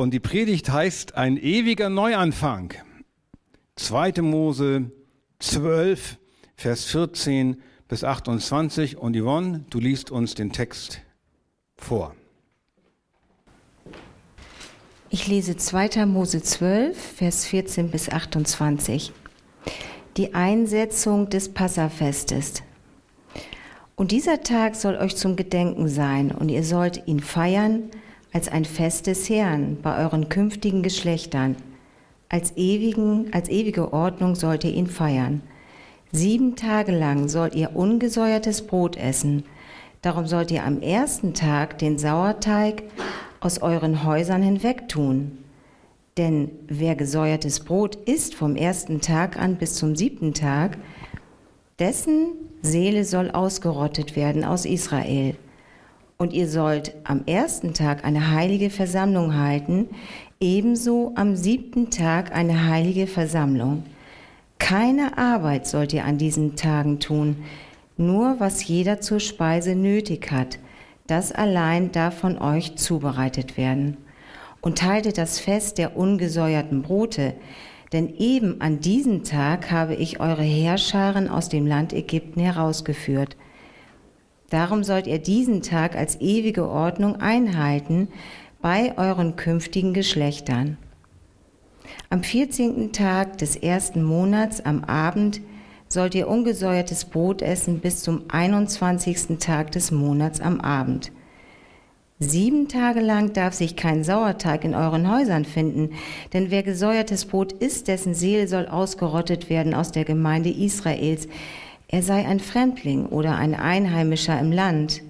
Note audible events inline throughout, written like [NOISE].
Und die Predigt heißt ein ewiger Neuanfang. 2. Mose 12, Vers 14 bis 28. Und Yvonne, du liest uns den Text vor. Ich lese 2. Mose 12, Vers 14 bis 28. Die Einsetzung des Passafestes. Und dieser Tag soll euch zum Gedenken sein, und ihr sollt ihn feiern als ein Fest des Herrn bei euren künftigen Geschlechtern. Als, ewigen, als ewige Ordnung sollt ihr ihn feiern. Sieben Tage lang sollt ihr ungesäuertes Brot essen. Darum sollt ihr am ersten Tag den Sauerteig aus euren Häusern hinwegtun. Denn wer gesäuertes Brot isst vom ersten Tag an bis zum siebten Tag, dessen Seele soll ausgerottet werden aus Israel. Und ihr sollt am ersten Tag eine heilige Versammlung halten, ebenso am siebten Tag eine heilige Versammlung. Keine Arbeit sollt ihr an diesen Tagen tun, nur was jeder zur Speise nötig hat, das allein darf von euch zubereitet werden. Und haltet das Fest der ungesäuerten Brote, denn eben an diesem Tag habe ich eure Heerscharen aus dem Land Ägypten herausgeführt. Darum sollt ihr diesen Tag als ewige Ordnung einhalten bei euren künftigen Geschlechtern. Am 14. Tag des ersten Monats am Abend sollt ihr ungesäuertes Brot essen bis zum 21. Tag des Monats am Abend. Sieben Tage lang darf sich kein Sauerteig in euren Häusern finden, denn wer gesäuertes Brot isst, dessen Seele soll ausgerottet werden aus der Gemeinde Israels. Er sei ein Fremdling oder ein Einheimischer im Land.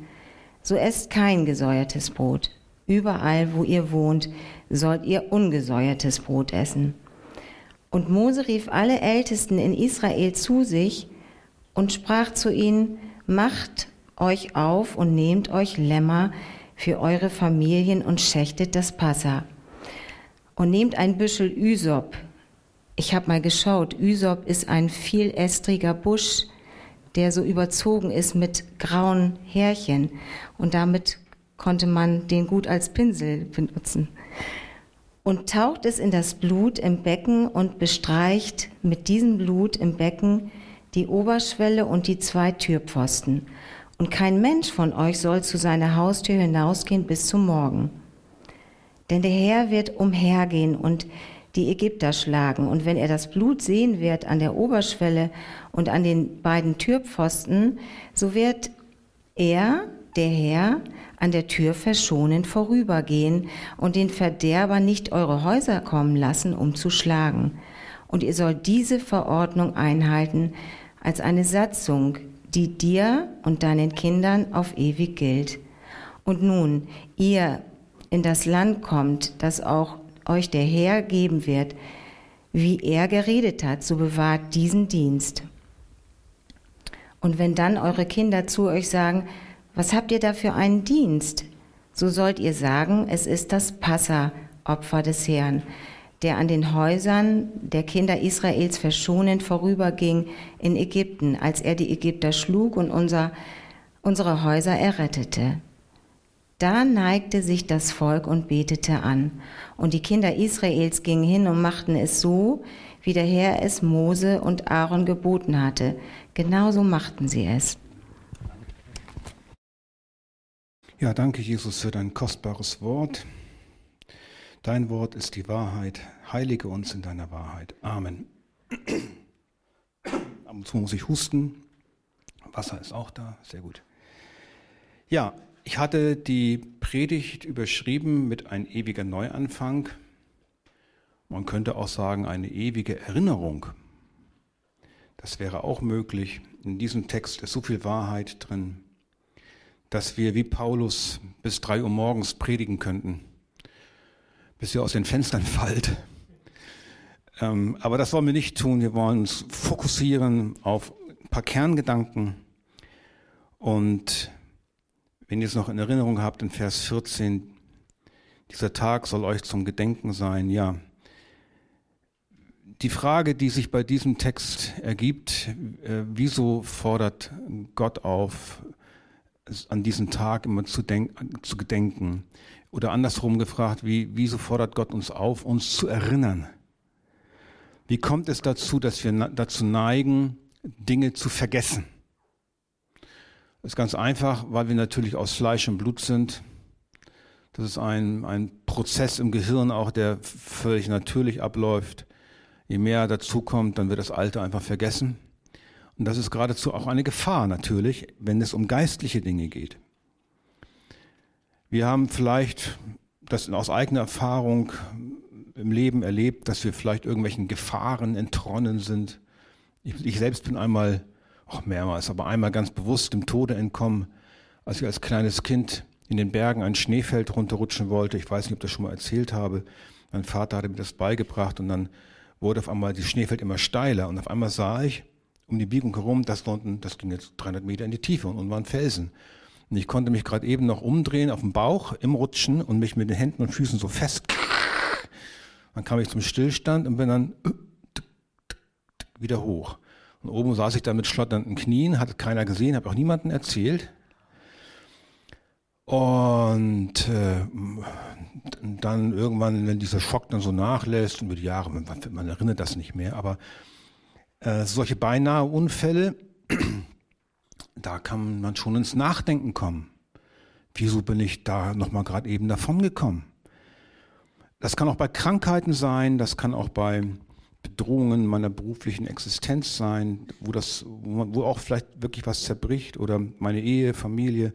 So esst kein gesäuertes Brot. Überall, wo ihr wohnt, sollt ihr ungesäuertes Brot essen. Und Mose rief alle Ältesten in Israel zu sich und sprach zu ihnen, macht euch auf und nehmt euch Lämmer, für eure Familien und schächtet das Passa. Und nehmt ein Büschel Ysop. Ich habe mal geschaut, Ysop ist ein vielästriger Busch, der so überzogen ist mit grauen Härchen. Und damit konnte man den gut als Pinsel benutzen. Und taucht es in das Blut im Becken und bestreicht mit diesem Blut im Becken die Oberschwelle und die zwei Türpfosten und kein Mensch von euch soll zu seiner Haustür hinausgehen bis zum Morgen. Denn der Herr wird umhergehen und die Ägypter schlagen. Und wenn er das Blut sehen wird an der Oberschwelle und an den beiden Türpfosten, so wird er, der Herr, an der Tür verschonend vorübergehen und den Verderber nicht eure Häuser kommen lassen, um zu schlagen. Und ihr sollt diese Verordnung einhalten als eine Satzung, die dir und deinen Kindern auf ewig gilt. Und nun, ihr in das Land kommt, das auch euch der Herr geben wird, wie er geredet hat, so bewahrt diesen Dienst. Und wenn dann eure Kinder zu euch sagen, was habt ihr da für einen Dienst? So sollt ihr sagen, es ist das Passa-Opfer des Herrn der an den Häusern der Kinder Israels verschonend vorüberging in Ägypten, als er die Ägypter schlug und unser, unsere Häuser errettete. Da neigte sich das Volk und betete an. Und die Kinder Israels gingen hin und machten es so, wie der Herr es Mose und Aaron geboten hatte. Genauso machten sie es. Ja, danke Jesus für dein kostbares Wort. Dein Wort ist die Wahrheit. Heilige uns in deiner Wahrheit. Amen. Ab und zu muss ich husten. Wasser ist auch da. Sehr gut. Ja, ich hatte die Predigt überschrieben mit ein ewiger Neuanfang. Man könnte auch sagen, eine ewige Erinnerung. Das wäre auch möglich. In diesem Text ist so viel Wahrheit drin, dass wir wie Paulus bis drei Uhr morgens predigen könnten bis ihr aus den Fenstern [LAUGHS] fallt. Ähm, aber das wollen wir nicht tun. Wir wollen uns fokussieren auf ein paar Kerngedanken. Und wenn ihr es noch in Erinnerung habt, in Vers 14, dieser Tag soll euch zum Gedenken sein. Ja, die Frage, die sich bei diesem Text ergibt, äh, wieso fordert Gott auf, an diesen Tag immer zu, zu gedenken? Oder andersrum gefragt, wie, wieso fordert Gott uns auf, uns zu erinnern? Wie kommt es dazu, dass wir dazu neigen, Dinge zu vergessen? Ist ganz einfach, weil wir natürlich aus Fleisch und Blut sind. Das ist ein, ein Prozess im Gehirn auch, der völlig natürlich abläuft. Je mehr dazu kommt, dann wird das Alte einfach vergessen. Und das ist geradezu auch eine Gefahr natürlich, wenn es um geistliche Dinge geht. Wir haben vielleicht das aus eigener Erfahrung im Leben erlebt, dass wir vielleicht irgendwelchen Gefahren entronnen sind. Ich, ich selbst bin einmal, auch mehrmals, aber einmal ganz bewusst dem Tode entkommen, als ich als kleines Kind in den Bergen ein Schneefeld runterrutschen wollte. Ich weiß nicht, ob ich das schon mal erzählt habe. Mein Vater hatte mir das beigebracht und dann wurde auf einmal das Schneefeld immer steiler und auf einmal sah ich, um die Biegung herum, das unten, das ging jetzt 300 Meter in die Tiefe und unten waren Felsen. Und ich konnte mich gerade eben noch umdrehen auf dem Bauch im Rutschen und mich mit den Händen und Füßen so fest. Dann kam ich zum Stillstand und bin dann wieder hoch. Und oben saß ich dann mit schlotternden Knien, hatte keiner gesehen, habe auch niemanden erzählt. Und äh, dann irgendwann, wenn dieser Schock dann so nachlässt, über die Jahre, man, man erinnert das nicht mehr, aber äh, solche beinahe Unfälle, [CLEARS THROAT] da kann man schon ins Nachdenken kommen. Wieso bin ich da nochmal gerade eben davon gekommen? Das kann auch bei Krankheiten sein, das kann auch bei Bedrohungen meiner beruflichen Existenz sein, wo das, wo auch vielleicht wirklich was zerbricht oder meine Ehe, Familie.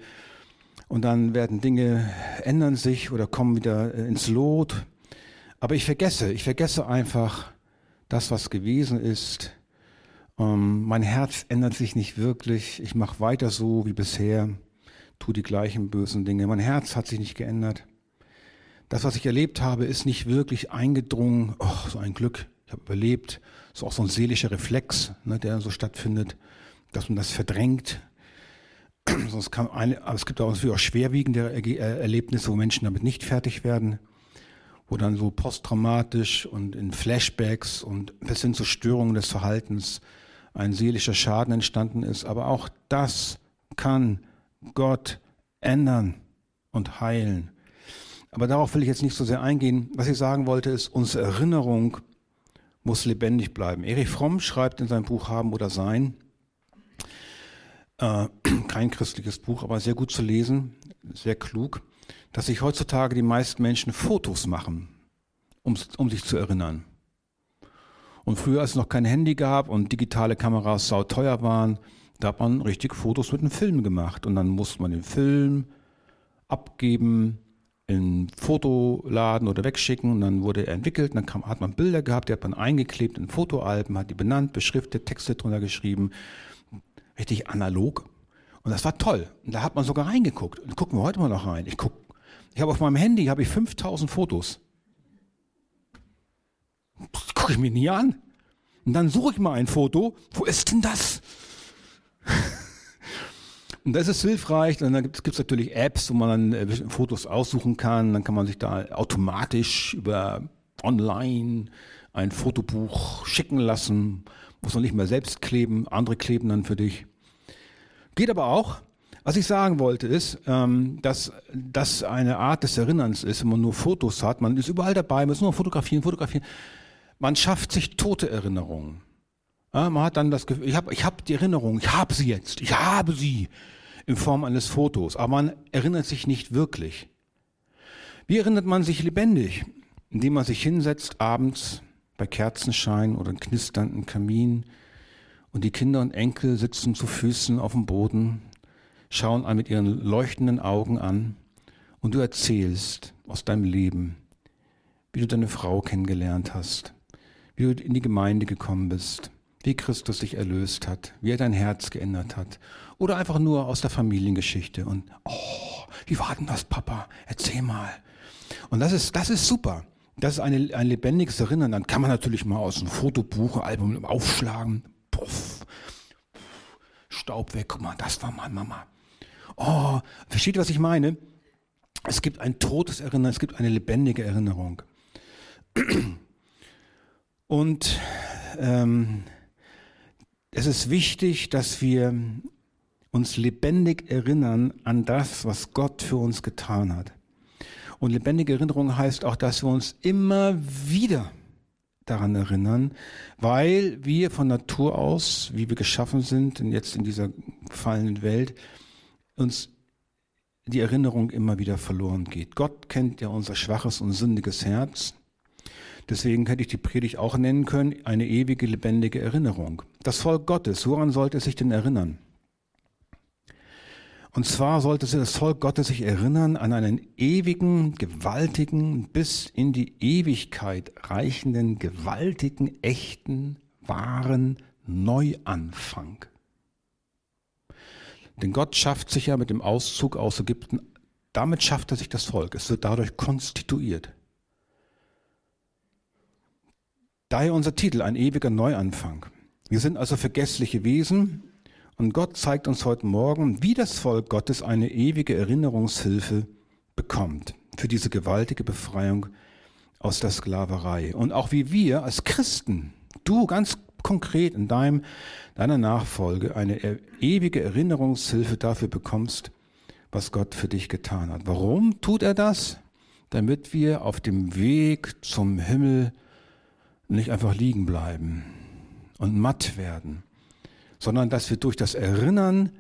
Und dann werden Dinge, ändern sich oder kommen wieder äh, ins Lot. Aber ich vergesse, ich vergesse einfach das, was gewesen ist ähm, mein Herz ändert sich nicht wirklich. Ich mache weiter so wie bisher, tue die gleichen bösen Dinge. Mein Herz hat sich nicht geändert. Das, was ich erlebt habe, ist nicht wirklich eingedrungen. Oh, so ein Glück. Ich habe überlebt. Das ist auch so ein seelischer Reflex, ne, der so stattfindet, dass man das verdrängt. [CLEARS THROAT] Sonst kann eine, aber es gibt auch natürlich auch schwerwiegende Erlebnisse, wo Menschen damit nicht fertig werden wo dann so posttraumatisch und in Flashbacks und bis hin zu Störungen des Verhaltens ein seelischer Schaden entstanden ist. Aber auch das kann Gott ändern und heilen. Aber darauf will ich jetzt nicht so sehr eingehen. Was ich sagen wollte, ist, unsere Erinnerung muss lebendig bleiben. Erich Fromm schreibt in seinem Buch Haben oder Sein, äh, [CLEARS THROAT] kein christliches Buch, aber sehr gut zu lesen, sehr klug, dass sich heutzutage die meisten Menschen Fotos machen, um, um sich zu erinnern. Und früher, als es noch kein Handy gab und digitale Kameras sauteuer waren, da hat man richtig Fotos mit einem Film gemacht. Und dann musste man den Film abgeben, in Fotoladen oder wegschicken und dann wurde er entwickelt und dann kam, hat man Bilder gehabt, die hat man eingeklebt in Fotoalben, hat die benannt, beschriftet, Texte drunter geschrieben. Richtig analog. Und das war toll. Und da hat man sogar reingeguckt. Und gucken wir heute mal noch rein. Ich guck, ich habe auf meinem Handy habe ich 5000 Fotos gucke ich mir nie an. Und dann suche ich mal ein Foto. Wo ist denn das? Und das ist hilfreich. Und dann gibt es natürlich Apps, wo man dann äh, Fotos aussuchen kann. Dann kann man sich da automatisch über online ein Fotobuch schicken lassen. Muss man nicht mehr selbst kleben. Andere kleben dann für dich. Geht aber auch. Was ich sagen wollte ist, ähm, dass das eine Art des Erinnerns ist, wenn man nur Fotos hat. Man ist überall dabei, man muss nur fotografieren, fotografieren. Man schafft sich tote Erinnerungen. Ja, man hat dann das Gefühl, ich habe ich hab die Erinnerung, ich habe sie jetzt, ich habe sie in Form eines Fotos, aber man erinnert sich nicht wirklich. Wie erinnert man sich lebendig? Indem man sich hinsetzt abends bei Kerzenschein oder knisternden Kamin und die Kinder und Enkel sitzen zu Füßen auf dem Boden, schauen einen mit ihren leuchtenden Augen an und du erzählst aus deinem Leben, wie du deine Frau kennengelernt hast, wie du in die Gemeinde gekommen bist, wie Christus dich erlöst hat, wie er dein Herz geändert hat. Oder einfach nur aus der Familiengeschichte und, oh, wie war denn das, Papa? Erzähl mal. Und das ist, das ist super. Das ist eine, ein lebendiges Erinnern. Dann kann man natürlich mal aus einem Fotobuch, Album aufschlagen. Puff. Staub weg. Guck mal, das war meine Mama. Oh, versteht was ich meine? Es gibt ein totes Erinnern, es gibt eine lebendige Erinnerung. Und ähm, es ist wichtig, dass wir uns lebendig erinnern an das, was Gott für uns getan hat. Und lebendige Erinnerung heißt auch, dass wir uns immer wieder daran erinnern, weil wir von Natur aus, wie wir geschaffen sind, und jetzt in dieser gefallenen Welt, uns die Erinnerung immer wieder verloren geht. Gott kennt ja unser schwaches und sündiges Herz. Deswegen hätte ich die Predigt auch nennen können, eine ewige, lebendige Erinnerung. Das Volk Gottes, woran sollte es sich denn erinnern? Und zwar sollte das Volk Gottes sich erinnern an einen ewigen, gewaltigen, bis in die Ewigkeit reichenden, gewaltigen, echten, wahren Neuanfang. Denn Gott schafft sich ja mit dem Auszug aus Ägypten, damit schafft er sich das Volk. Es wird dadurch konstituiert. Daher unser Titel, ein ewiger Neuanfang. Wir sind also vergessliche Wesen, und Gott zeigt uns heute Morgen, wie das Volk Gottes eine ewige Erinnerungshilfe bekommt für diese gewaltige Befreiung aus der Sklaverei. Und auch wie wir als Christen, du ganz konkret in deinem, deiner Nachfolge, eine ewige Erinnerungshilfe dafür bekommst, was Gott für dich getan hat. Warum tut er das? Damit wir auf dem Weg zum Himmel nicht einfach liegen bleiben und matt werden, sondern dass wir durch das Erinnern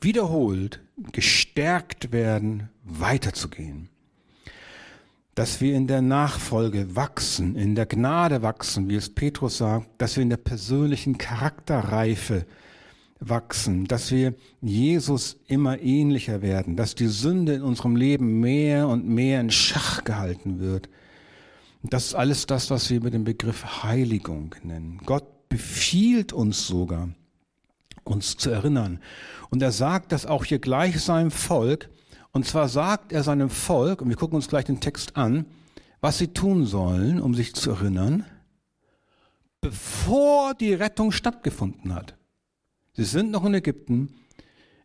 wiederholt gestärkt werden, weiterzugehen. Dass wir in der Nachfolge wachsen, in der Gnade wachsen, wie es Petrus sagt, dass wir in der persönlichen Charakterreife wachsen, dass wir Jesus immer ähnlicher werden, dass die Sünde in unserem Leben mehr und mehr in Schach gehalten wird. Das ist alles das, was wir mit dem Begriff Heiligung nennen. Gott befiehlt uns sogar, uns zu erinnern. Und er sagt das auch hier gleich seinem Volk. Und zwar sagt er seinem Volk, und wir gucken uns gleich den Text an, was sie tun sollen, um sich zu erinnern, bevor die Rettung stattgefunden hat. Sie sind noch in Ägypten.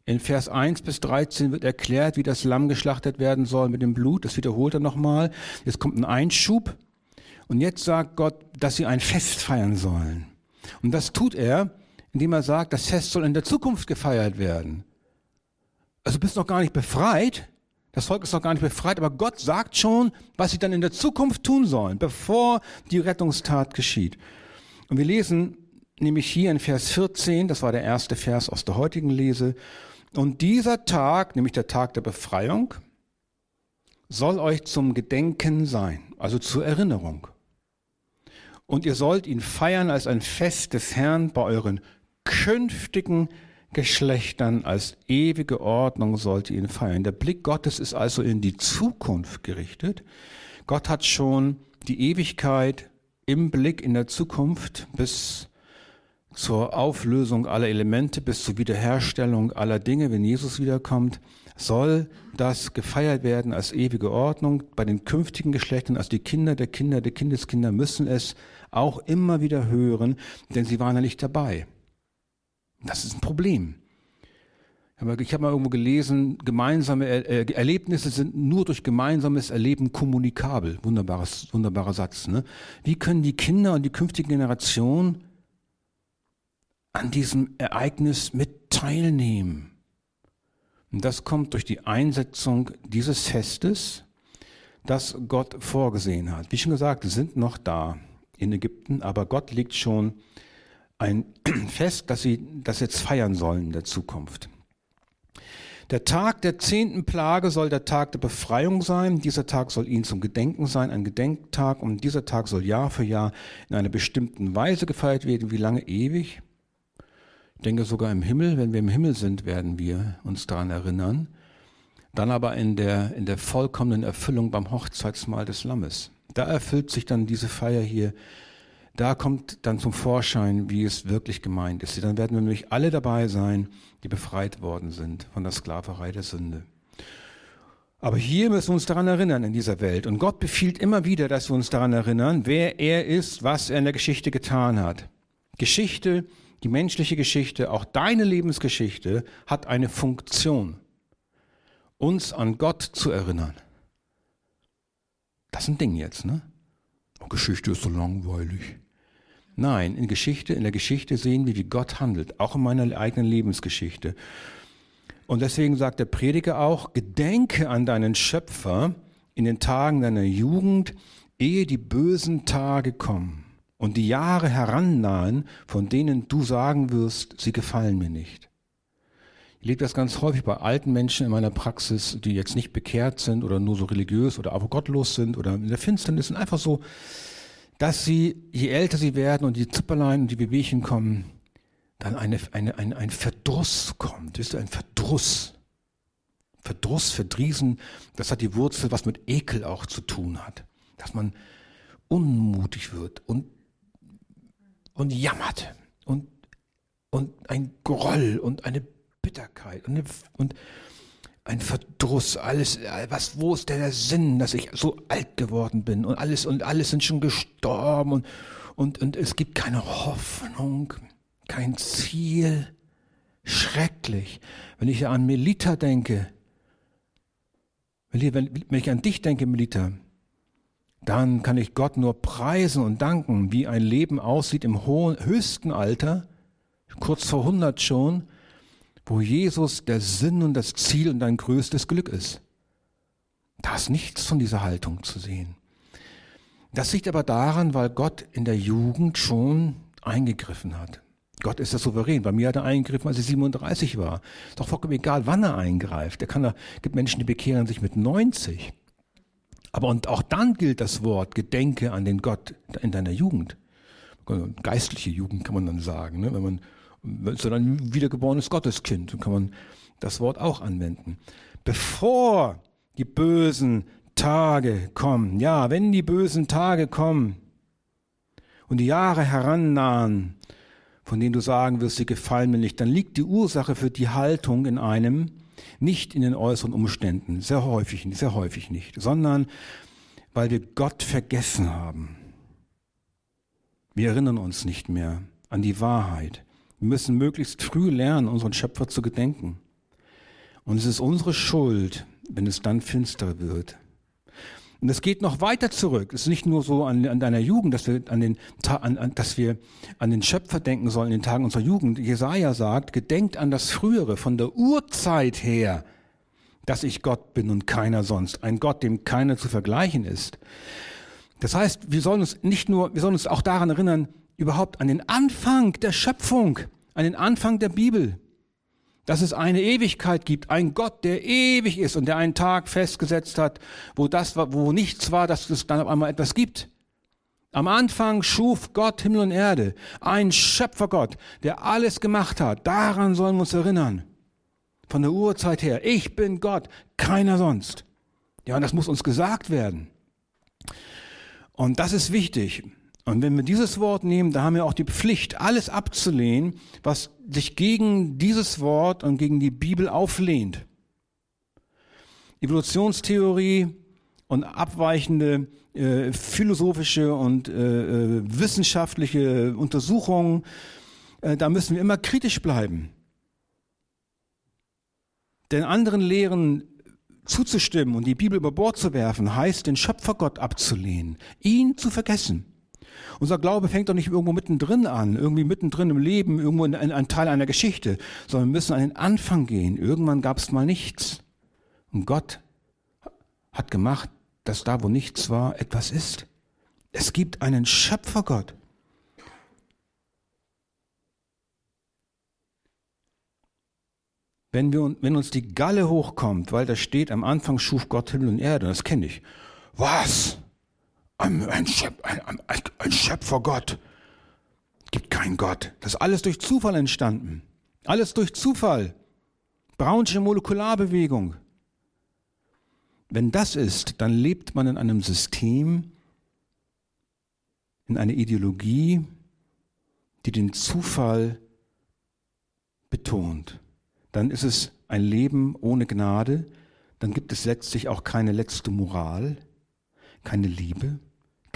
In Vers 1 bis 13 wird erklärt, wie das Lamm geschlachtet werden soll mit dem Blut. Das wiederholt er nochmal. Jetzt kommt ein Einschub. Und jetzt sagt Gott, dass sie ein Fest feiern sollen. Und das tut er, indem er sagt, das Fest soll in der Zukunft gefeiert werden. Also du bist noch gar nicht befreit. Das Volk ist noch gar nicht befreit, aber Gott sagt schon, was sie dann in der Zukunft tun sollen, bevor die Rettungstat geschieht. Und wir lesen nämlich hier in Vers 14, das war der erste Vers aus der heutigen Lese, und dieser Tag, nämlich der Tag der Befreiung, soll euch zum Gedenken sein, also zur Erinnerung. Und ihr sollt ihn feiern als ein Fest des Herrn bei euren künftigen Geschlechtern, als ewige Ordnung sollt ihr ihn feiern. Der Blick Gottes ist also in die Zukunft gerichtet. Gott hat schon die Ewigkeit im Blick in der Zukunft bis zur Auflösung aller Elemente, bis zur Wiederherstellung aller Dinge, wenn Jesus wiederkommt, soll das gefeiert werden als ewige Ordnung bei den künftigen Geschlechtern, also die Kinder der Kinder der Kindeskinder müssen es auch immer wieder hören, denn sie waren ja nicht dabei. Das ist ein Problem. Ich habe mal irgendwo gelesen, gemeinsame Erlebnisse sind nur durch gemeinsames Erleben kommunikabel. Wunderbares, wunderbarer Satz. Ne? Wie können die Kinder und die künftige Generation an diesem Ereignis mit teilnehmen? Und das kommt durch die Einsetzung dieses Festes, das Gott vorgesehen hat. Wie schon gesagt, sind noch da in Ägypten, aber Gott legt schon ein [CLEARS THROAT] Fest, dass sie das jetzt feiern sollen in der Zukunft. Der Tag der zehnten Plage soll der Tag der Befreiung sein. Dieser Tag soll ihnen zum Gedenken sein, ein Gedenktag. Und dieser Tag soll Jahr für Jahr in einer bestimmten Weise gefeiert werden. Wie lange? Ewig. Ich denke sogar im Himmel, wenn wir im Himmel sind, werden wir uns daran erinnern. Dann aber in der, in der vollkommenen Erfüllung beim Hochzeitsmahl des Lammes. Da erfüllt sich dann diese Feier hier. Da kommt dann zum Vorschein, wie es wirklich gemeint ist. Dann werden wir nämlich alle dabei sein, die befreit worden sind von der Sklaverei der Sünde. Aber hier müssen wir uns daran erinnern in dieser Welt. Und Gott befiehlt immer wieder, dass wir uns daran erinnern, wer er ist, was er in der Geschichte getan hat. Geschichte, die menschliche Geschichte, auch deine Lebensgeschichte hat eine Funktion, uns an Gott zu erinnern. Das ist ein Ding jetzt, ne? Geschichte ist so langweilig. Nein, in Geschichte, in der Geschichte sehen wir, wie Gott handelt, auch in meiner eigenen Lebensgeschichte. Und deswegen sagt der Prediger auch, gedenke an deinen Schöpfer in den Tagen deiner Jugend, ehe die bösen Tage kommen und die Jahre herannahen, von denen du sagen wirst, sie gefallen mir nicht. Lebe das ganz häufig bei alten Menschen in meiner Praxis, die jetzt nicht bekehrt sind oder nur so religiös oder aber gottlos sind oder in der Finsternis sind einfach so, dass sie, je älter sie werden und die Zipperlein und die Wehwehchen kommen, dann eine, eine, ein, ein Verdruss kommt. Ihr, ein Verdruss. Verdruss, Verdriesen, das hat die Wurzel, was mit Ekel auch zu tun hat. Dass man unmutig wird und, und jammert und, und ein Groll und eine Bitterkeit und, eine, und ein Verdruss, alles, was, wo ist denn der Sinn, dass ich so alt geworden bin und alles und alles sind schon gestorben und, und, und es gibt keine Hoffnung kein Ziel. Schrecklich. Wenn ich an Melita denke, wenn ich an dich denke, Melita, dann kann ich Gott nur preisen und danken, wie ein Leben aussieht im hohen, höchsten Alter, kurz vor 100 schon, wo Jesus der Sinn und das Ziel und dein größtes Glück ist. Da ist nichts von dieser Haltung zu sehen. Das liegt aber daran, weil Gott in der Jugend schon eingegriffen hat. Gott ist ja souverän. Bei mir hat er eingegriffen, als ich 37 war. Ist doch vollkommen egal, wann er eingreift. Er kann da, gibt Menschen, die bekehren sich mit 90. Aber und auch dann gilt das Wort, gedenke an den Gott in deiner Jugend. Geistliche Jugend kann man dann sagen. Ne? Wenn man ein wiedergeborenes Gotteskind, dann kann man das Wort auch anwenden. Bevor die bösen Tage kommen, ja, wenn die bösen Tage kommen und die Jahre herannahen, von denen du sagen wirst, sie gefallen mir nicht, dann liegt die Ursache für die Haltung in einem nicht in den äußeren Umständen, sehr häufig, sehr häufig nicht, sondern weil wir Gott vergessen haben. Wir erinnern uns nicht mehr an die Wahrheit. Wir müssen möglichst früh lernen, unseren Schöpfer zu gedenken. Und es ist unsere Schuld, wenn es dann finster wird. Und es geht noch weiter zurück. Es ist nicht nur so an, an deiner Jugend, dass wir an den, an, an, dass wir an den Schöpfer denken sollen in den Tagen unserer Jugend. Jesaja sagt, gedenkt an das Frühere, von der Urzeit her, dass ich Gott bin und keiner sonst. Ein Gott, dem keiner zu vergleichen ist. Das heißt, wir sollen uns nicht nur, wir sollen uns auch daran erinnern, überhaupt an den Anfang der Schöpfung, an den Anfang der Bibel dass es eine Ewigkeit gibt, ein Gott, der ewig ist und der einen Tag festgesetzt hat, wo das war, wo nichts war, dass es dann auf einmal etwas gibt. Am Anfang schuf Gott Himmel und Erde, ein Schöpfergott, der alles gemacht hat. Daran sollen wir uns erinnern. Von der Urzeit her. Ich bin Gott, keiner sonst. Ja, und das muss uns gesagt werden. Und das ist wichtig. Und wenn wir dieses Wort nehmen, da haben wir auch die Pflicht, alles abzulehnen, was sich gegen dieses Wort und gegen die Bibel auflehnt. Evolutionstheorie und abweichende äh, philosophische und äh, äh, wissenschaftliche Untersuchungen, äh, da müssen wir immer kritisch bleiben. Den anderen Lehren zuzustimmen und die Bibel über Bord zu werfen, heißt den Schöpfergott abzulehnen, ihn zu vergessen. Unser Glaube fängt doch nicht irgendwo mittendrin an, irgendwie mittendrin im Leben, irgendwo in, in ein Teil einer Geschichte, sondern wir müssen an den Anfang gehen. Irgendwann gab es mal nichts. Und Gott hat gemacht, dass da, wo nichts war, etwas ist. Es gibt einen Schöpfergott. Wenn, wir, wenn uns die Galle hochkommt, weil da steht, am Anfang schuf Gott Himmel und Erde, das kenne ich. Was? Ein, ein, ein, ein Schöpfergott. Gibt keinen Gott. Das ist alles durch Zufall entstanden. Alles durch Zufall. Brownsche Molekularbewegung. Wenn das ist, dann lebt man in einem System, in einer Ideologie, die den Zufall betont. Dann ist es ein Leben ohne Gnade, dann gibt es letztlich auch keine letzte Moral, keine Liebe,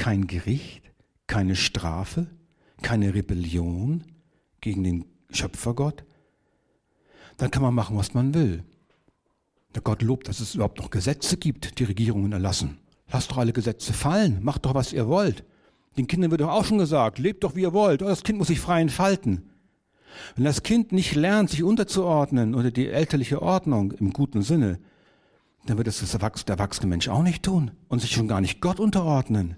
kein Gericht, keine Strafe, keine Rebellion gegen den Schöpfergott, dann kann man machen, was man will. Der Gott lobt, dass es überhaupt noch Gesetze gibt, die Regierungen erlassen. Lasst doch alle Gesetze fallen, macht doch, was ihr wollt. Den Kindern wird doch auch schon gesagt, lebt doch, wie ihr wollt, das Kind muss sich frei entfalten. Wenn das Kind nicht lernt, sich unterzuordnen unter die elterliche Ordnung im guten Sinne, dann wird es der erwachsene Mensch auch nicht tun und sich schon gar nicht Gott unterordnen.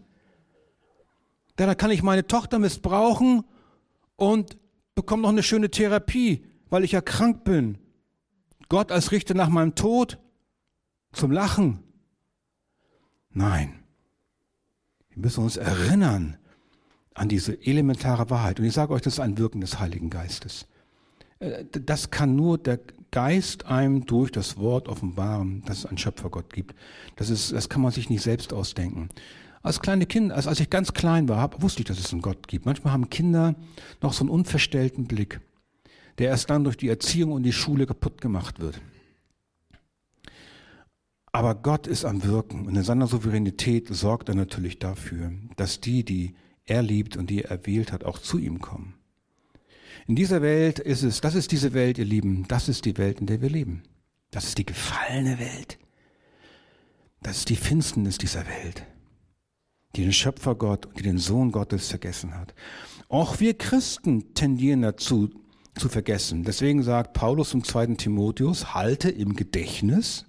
Da kann ich meine Tochter missbrauchen und bekomme noch eine schöne Therapie, weil ich ja krank bin. Gott als Richter nach meinem Tod zum Lachen. Nein, wir müssen uns erinnern an diese elementare Wahrheit. Und ich sage euch, das ist ein Wirken des Heiligen Geistes. Äh, das kann nur der Geist einem durch das Wort offenbaren, dass es einen Schöpfergott gibt. Das, ist, das kann man sich nicht selbst ausdenken. Als kleine Kinder, als, als ich ganz klein war, wusste ich, dass es einen Gott gibt. Manchmal haben Kinder noch so einen unverstellten Blick, der erst dann durch die Erziehung und die Schule kaputt gemacht wird. Aber Gott ist am Wirken und in seiner Souveränität sorgt er natürlich dafür, dass die, die er liebt und die er erwählt hat, auch zu ihm kommen. In dieser Welt ist es, das ist diese Welt, ihr Lieben, das ist die Welt, in der wir leben. Das ist die gefallene Welt. Das ist die Finsternis dieser Welt, die den Schöpfergott und die den Sohn Gottes vergessen hat. Auch wir Christen tendieren dazu, zu vergessen. Deswegen sagt Paulus im zweiten Timotheus, halte im Gedächtnis,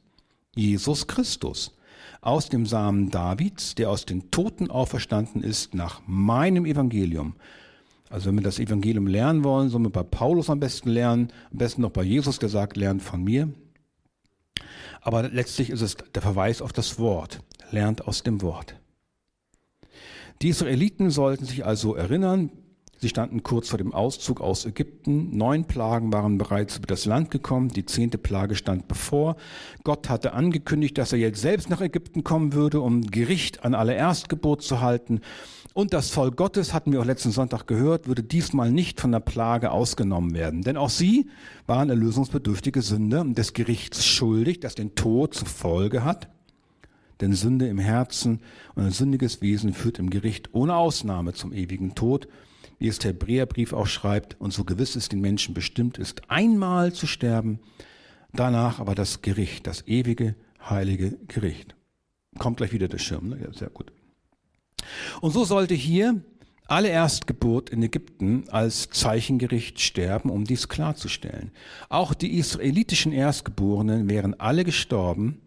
Jesus Christus, aus dem Samen Davids, der aus den Toten auferstanden ist, nach meinem Evangelium. Also wenn wir das Evangelium lernen wollen, sollen wir bei Paulus am besten lernen, am besten noch bei Jesus, der sagt, lernt von mir. Aber letztlich ist es der Verweis auf das Wort, lernt aus dem Wort. Die Israeliten sollten sich also erinnern, Sie standen kurz vor dem Auszug aus Ägypten. Neun Plagen waren bereits über das Land gekommen. Die zehnte Plage stand bevor. Gott hatte angekündigt, dass er jetzt selbst nach Ägypten kommen würde, um Gericht an alle Erstgeburt zu halten. Und das Volk Gottes, hatten wir auch letzten Sonntag gehört, würde diesmal nicht von der Plage ausgenommen werden. Denn auch sie waren erlösungsbedürftige Sünder und des Gerichts schuldig, das den Tod zur Folge hat. Denn Sünde im Herzen und ein sündiges Wesen führt im Gericht ohne Ausnahme zum ewigen Tod wie es der Hebräerbrief auch schreibt, und so gewiss es den Menschen bestimmt ist, einmal zu sterben, danach aber das Gericht, das ewige, heilige Gericht. Kommt gleich wieder der Schirm, ne? ja, sehr gut. Und so sollte hier alle Erstgeburt in Ägypten als Zeichengericht sterben, um dies klarzustellen. Auch die israelitischen Erstgeborenen wären alle gestorben,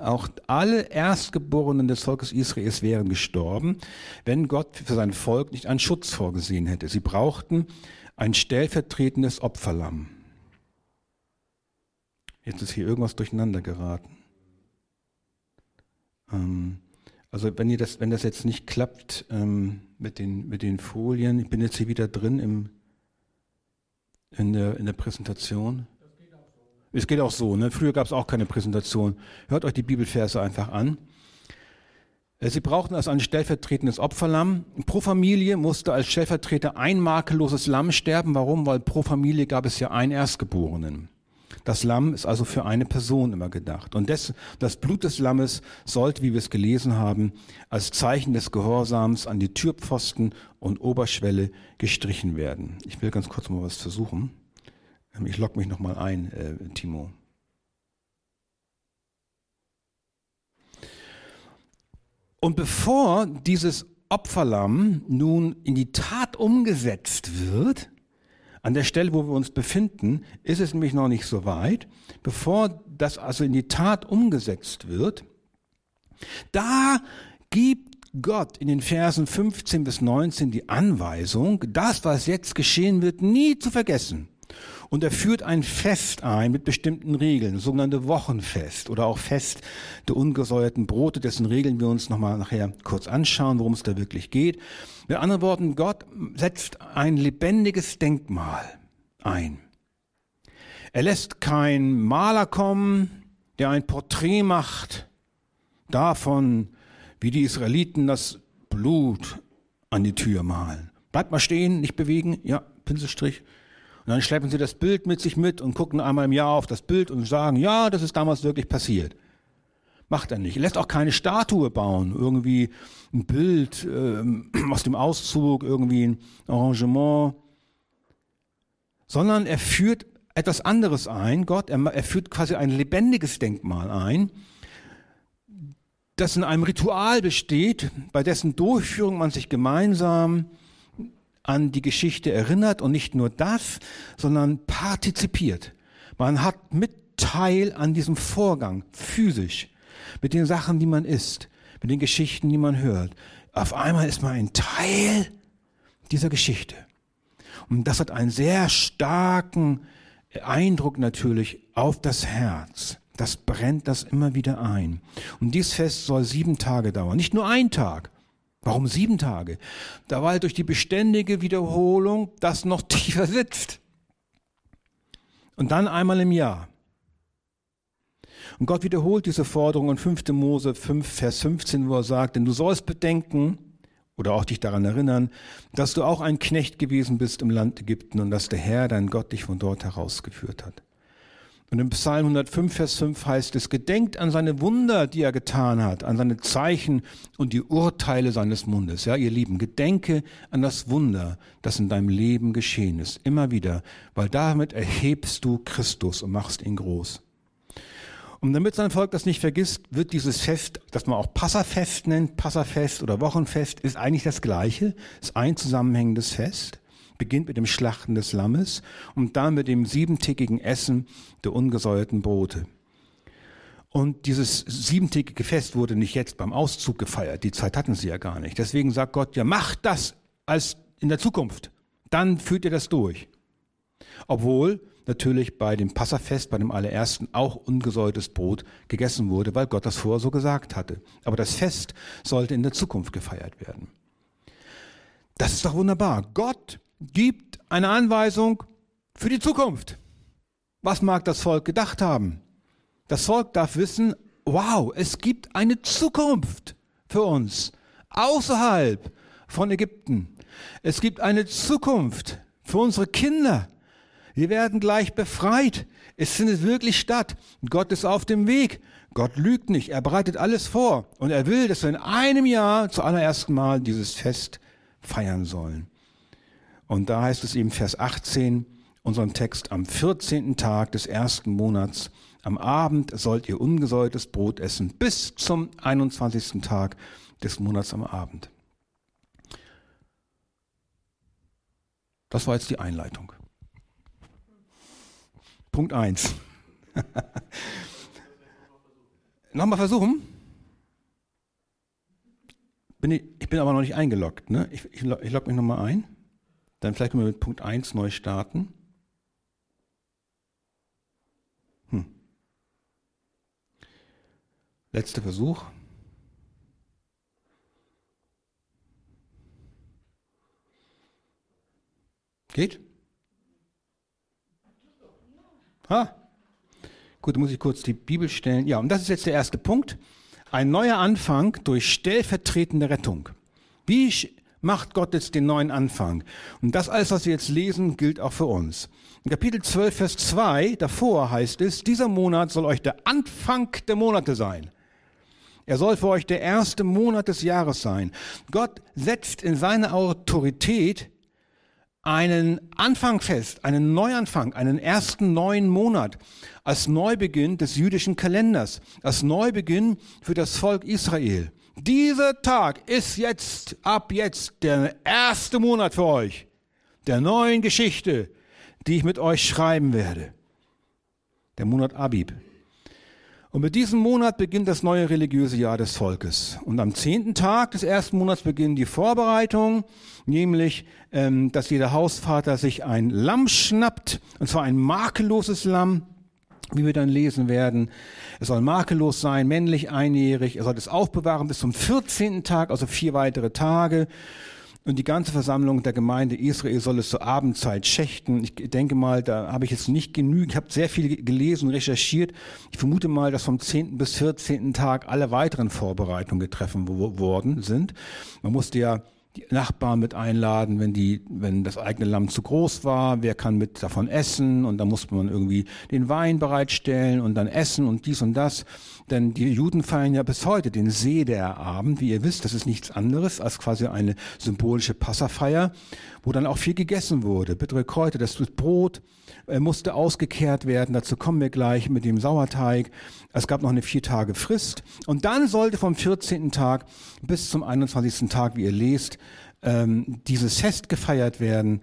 auch alle Erstgeborenen des Volkes Israels wären gestorben, wenn Gott für sein Volk nicht einen Schutz vorgesehen hätte. Sie brauchten ein stellvertretendes Opferlamm. Jetzt ist hier irgendwas durcheinander geraten. Ähm, also wenn, ihr das, wenn das jetzt nicht klappt ähm, mit, den, mit den Folien, ich bin jetzt hier wieder drin im, in, der, in der Präsentation. Es geht auch so. Ne? Früher gab es auch keine Präsentation. Hört euch die Bibelverse einfach an. Äh, sie brauchten also ein stellvertretendes Opferlamm. Pro Familie musste als Stellvertreter ein makelloses Lamm sterben. Warum? Weil pro Familie gab es ja einen Erstgeborenen. Das Lamm ist also für eine Person immer gedacht. Und das, das Blut des Lammes sollte, wie wir es gelesen haben, als Zeichen des Gehorsams an die Türpfosten und Oberschwelle gestrichen werden. Ich will ganz kurz mal was versuchen. Ich logge mich nochmal ein, äh, Timo. Und bevor dieses Opferlamm nun in die Tat umgesetzt wird, an der Stelle, wo wir uns befinden, ist es nämlich noch nicht so weit, bevor das also in die Tat umgesetzt wird, da gibt Gott in den Versen 15 bis 19 die Anweisung, das, was jetzt geschehen wird, nie zu vergessen. Und er führt ein Fest ein mit bestimmten Regeln, das sogenannte Wochenfest oder auch Fest der ungesäuerten Brote, dessen Regeln wir uns nochmal nachher kurz anschauen, worum es da wirklich geht. Mit anderen Worten, Gott setzt ein lebendiges Denkmal ein. Er lässt kein Maler kommen, der ein Porträt macht davon, wie die Israeliten das Blut an die Tür malen. Bleibt mal stehen, nicht bewegen, ja, Pinselstrich. Und dann schleppen sie das Bild mit sich mit und gucken einmal im Jahr auf das Bild und sagen, ja, das ist damals wirklich passiert. Macht er nicht. Er lässt auch keine Statue bauen, irgendwie ein Bild ähm, [CLEARS THROAT] aus dem Auszug, irgendwie ein Arrangement, sondern er führt etwas anderes ein, Gott, er, er führt quasi ein lebendiges Denkmal ein, das in einem Ritual besteht, bei dessen Durchführung man sich gemeinsam an die Geschichte erinnert und nicht nur das, sondern partizipiert. Man hat mit Teil an diesem Vorgang, physisch, mit den Sachen, die man isst, mit den Geschichten, die man hört. Auf einmal ist man ein Teil dieser Geschichte. Und das hat einen sehr starken Eindruck natürlich auf das Herz. Das brennt das immer wieder ein. Und dieses Fest soll sieben Tage dauern, nicht nur ein Tag. Warum sieben Tage? Da weil durch die beständige Wiederholung das noch [LAUGHS] tiefer sitzt. Und dann einmal im Jahr. Und Gott wiederholt diese Forderung in 5. Mose 5, Vers 15, wo er sagt, denn du sollst bedenken oder auch dich daran erinnern, dass du auch ein Knecht gewesen bist im Land Ägypten und dass der Herr, dein Gott, dich von dort herausgeführt hat. Und im Psalm 105, Vers 5 heißt es, gedenkt an seine Wunder, die er getan hat, an seine Zeichen und die Urteile seines Mundes. Ja, ihr Lieben, gedenke an das Wunder, das in deinem Leben geschehen ist. Immer wieder, weil damit erhebst du Christus und machst ihn groß. Und damit sein Volk das nicht vergisst, wird dieses Fest, das man auch Passafest nennt, Passafest oder Wochenfest, ist eigentlich das gleiche, ist ein zusammenhängendes Fest, beginnt mit dem Schlachten des Lammes und dann mit dem siebentägigen Essen der ungesäuerten Brote. Und dieses siebentägige Fest wurde nicht jetzt beim Auszug gefeiert, die Zeit hatten sie ja gar nicht. Deswegen sagt Gott, ja macht das als in der Zukunft, dann führt ihr das durch. Obwohl natürlich bei dem Passafest, bei dem allerersten, auch ungesäuertes Brot gegessen wurde, weil Gott das vorher so gesagt hatte. Aber das Fest sollte in der Zukunft gefeiert werden. Das ist doch wunderbar. Gott gibt eine Anweisung für die Zukunft. Was mag das Volk gedacht haben? Das Volk darf wissen, wow, es gibt eine Zukunft für uns außerhalb von Ägypten. Es gibt eine Zukunft für unsere Kinder. Wir werden gleich befreit. Es findet wirklich statt. Gott ist auf dem Weg. Gott lügt nicht. Er bereitet alles vor. Und er will, dass wir in einem Jahr zu allerersten Mal dieses Fest feiern sollen. Und da heißt es eben Vers 18, unserem Text, am 14. Tag des ersten Monats, am Abend sollt ihr ungesäuertes Brot essen, bis zum 21. Tag des Monats am Abend. Das war jetzt die Einleitung. Punkt 1. [LAUGHS] Nochmal versuchen. Bin ich, ich, bin aber noch nicht eingeloggt. Ne? Ich, ich, ich logge mich nochmal ein. Dann vielleicht können wir mit Punkt 1 neu starten. Hm. Letzter Versuch. Geht? Ha? Gut, muss ich kurz die Bibel stellen. Ja, und das ist jetzt der erste Punkt. Ein neuer Anfang durch stellvertretende Rettung. Wie macht Gott jetzt den neuen Anfang? Und das alles, was wir jetzt lesen, gilt auch für uns. In Kapitel 12, Vers 2, davor heißt es, dieser Monat soll euch der Anfang der Monate sein. Er soll für euch der erste Monat des Jahres sein. Gott setzt in seine Autorität einen Anfang fest, einen Neuanfang, einen ersten neuen Monat als Neubeginn des jüdischen Kalenders, als Neubeginn für das Volk Israel. Dieser Tag ist jetzt, ab jetzt, der erste Monat für euch, der neuen Geschichte, die ich mit euch schreiben werde. Der Monat Abib. Und mit diesem Monat beginnt das neue religiöse Jahr des Volkes. Und am zehnten Tag des ersten Monats beginnen die Vorbereitungen, nämlich, ähm, dass jeder Hausvater sich ein Lamm schnappt, und zwar ein makelloses Lamm, wie wir dann lesen werden. Es soll makellos sein, männlich, einjährig. Er soll es aufbewahren bis zum 14. Tag, also vier weitere Tage. Und die ganze Versammlung der Gemeinde Israel soll es zur Abendzeit schächten. Ich denke mal, da habe ich jetzt nicht genügend, ich habe sehr viel gelesen und recherchiert. Ich vermute mal, dass vom 10. bis 14. Tag alle weiteren Vorbereitungen getroffen worden sind. Man musste ja die Nachbarn mit einladen, wenn die, wenn das eigene Lamm zu groß war, wer kann mit davon essen und dann musste man irgendwie den Wein bereitstellen und dann essen und dies und das. Denn die Juden feiern ja bis heute den Sederabend, wie ihr wisst, das ist nichts anderes als quasi eine symbolische Passafeier, wo dann auch viel gegessen wurde. Bittere Kräuter, das Brot äh, musste ausgekehrt werden, dazu kommen wir gleich mit dem Sauerteig. Es gab noch eine vier Tage Frist und dann sollte vom 14. Tag bis zum 21. Tag, wie ihr lest, ähm, dieses Fest gefeiert werden.